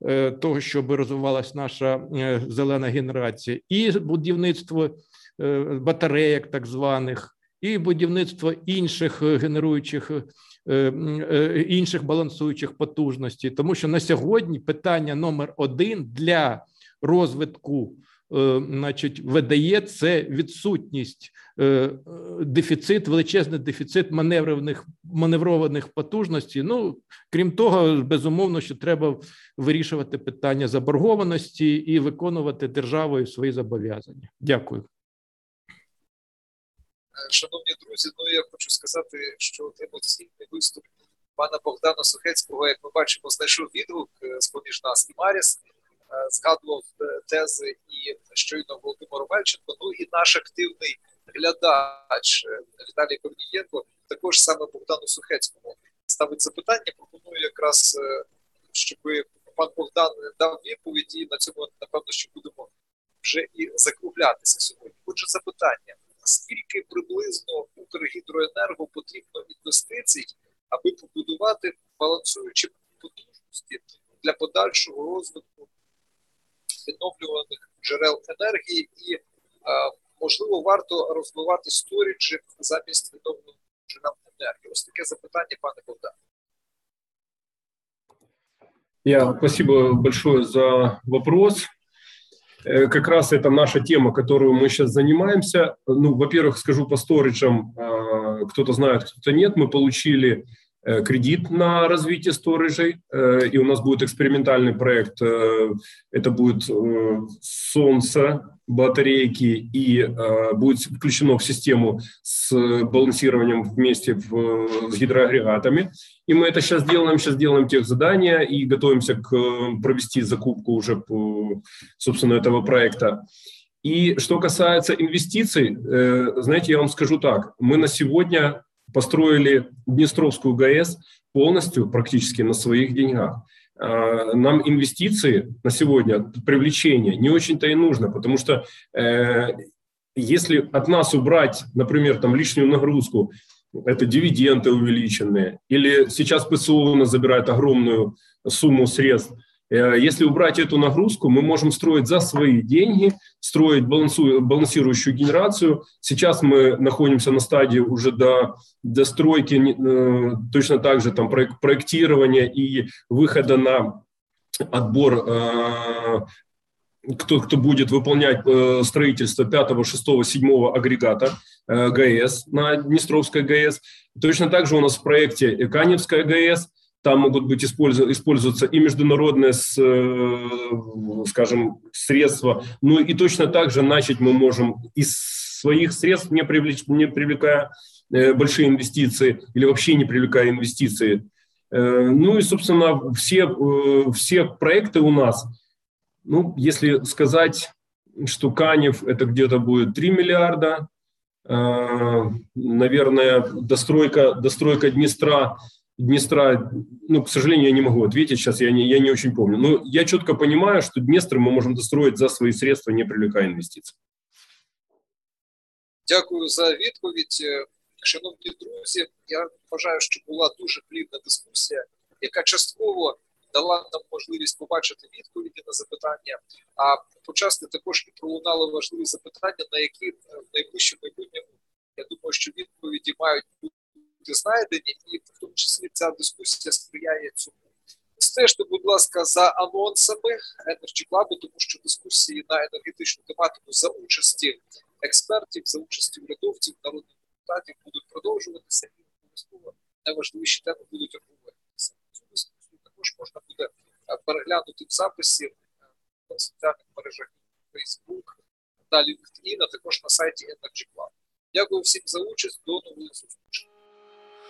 Е, того, щоб розвивалася наша е, зелена генерація, і будівництво батареїк, так званих, і будівництво інших генеруючих Е, е, інших балансуючих потужностей, тому що на сьогодні питання номер один для розвитку. Е, значить, видає це відсутність дефіцит, величезний дефіцит маневрованих маневрованих потужностей. Ну крім того, безумовно, що треба вирішувати питання заборгованості і виконувати державою свої зобов'язання. Дякую. Шановні друзі, ну я хочу сказати, що емоційний виступ пана Богдана Сухецького, як ми бачимо, знайшов відгук е, з поміж нас і Маріс, е, згадував е, тези і щойно Володимир Мельченко. Ну і наш активний глядач Віталій Корнієнко також саме Богдану Сухецькому ставить запитання. Пропоную якраз, щоб пан Богдан дав відповіді. І на цьому напевно, що будемо вже і закруглятися сьогодні. Отже, запитання скільки приблизно Укргідроенерго потрібно інвестицій, аби побудувати балансуючі потужності для подальшого розвитку відновлюваних джерел енергії, і можливо варто розвивати сторіджі замість відновлюваних джерел енергії. Ось таке запитання, пане Богдан. Я спасибо большое за вопрос. Э, как раз это наша тема, которую мы сейчас занимаемся. Ну, во-первых, скажу по сториджам, а, кто-то знает, кто-то нет. Мы получили Э, кредит на развитие сториджей, э, и у нас будет экспериментальный проект. Э, это будет солнце, батарейки, и будет включено в систему с балансированием вместе в, с гидроагрегатами. И мы это сейчас делаем, сейчас делаем тех задания и готовимся к провести закупку уже, по, собственно, этого проекта. И что касается инвестиций, знаете, я вам скажу так, мы на сегодня построили Днестровскую ГАЭС полностью практически на своих деньгах. А, нам инвестиции на сегодня, привлечение не очень-то и нужно, потому что э, если от нас убрать, например, там лишнюю нагрузку, это дивиденды увеличенные, или сейчас ПСО у нас забирает огромную сумму средств, если убрать эту нагрузку, мы можем строить за свои деньги, строить балансирующую генерацию. Сейчас мы находимся на стадии уже до, до стройки, э, точно так же там проектирования и выхода на отбор э, кто, кто будет выполнять строительство 5, 6, 7 агрегата ГАЭС на Днестровской ГАЭС. Точно так же у нас в проекте Каневская ГАЭС – там могут быть использоваться и международные, э, скажем, средства. Ну и точно так же начать мы можем из своих средств, не, привлеч, не привлекая э, большие инвестиции или вообще не привлекая инвестиции. Э, ну и, собственно, все, все проекты у нас, ну, если сказать, что Канев это где-то будет 3 миллиарда, наверное, достройка, достройка Днестра Днестра, ну, к сожалению, я не могу ответить сейчас, я не, я не очень помню. Но я четко понимаю, что Днестр мы можем достроить за свои средства, не привлекая інвестицій. Дякую за відповідь. Шановні друзі, я вважаю, що була дуже плідна дискусія, яка частково дала нам можливість побачити відповіді на запитання, а почасти також і пролунали важливі запитання, на які в найближчому майбутньому я думаю, що відповіді мають бути бути знайдені, і в тому числі ця дискусія сприяє цьому. Стежте, будь ласка, за анонсами Energy Club, тому що дискусії на енергетичну тематику за участі експертів, за участі урядовців, народних депутатів будуть продовжуватися і обов'язково найважливіші теми будуть обговорюватися. Цю дискусію також можна буде переглянути в записі в соціальних мережах Facebook, на LinkedIn, а також на сайті Energy Club. Дякую всім за участь. До нових зустрічей.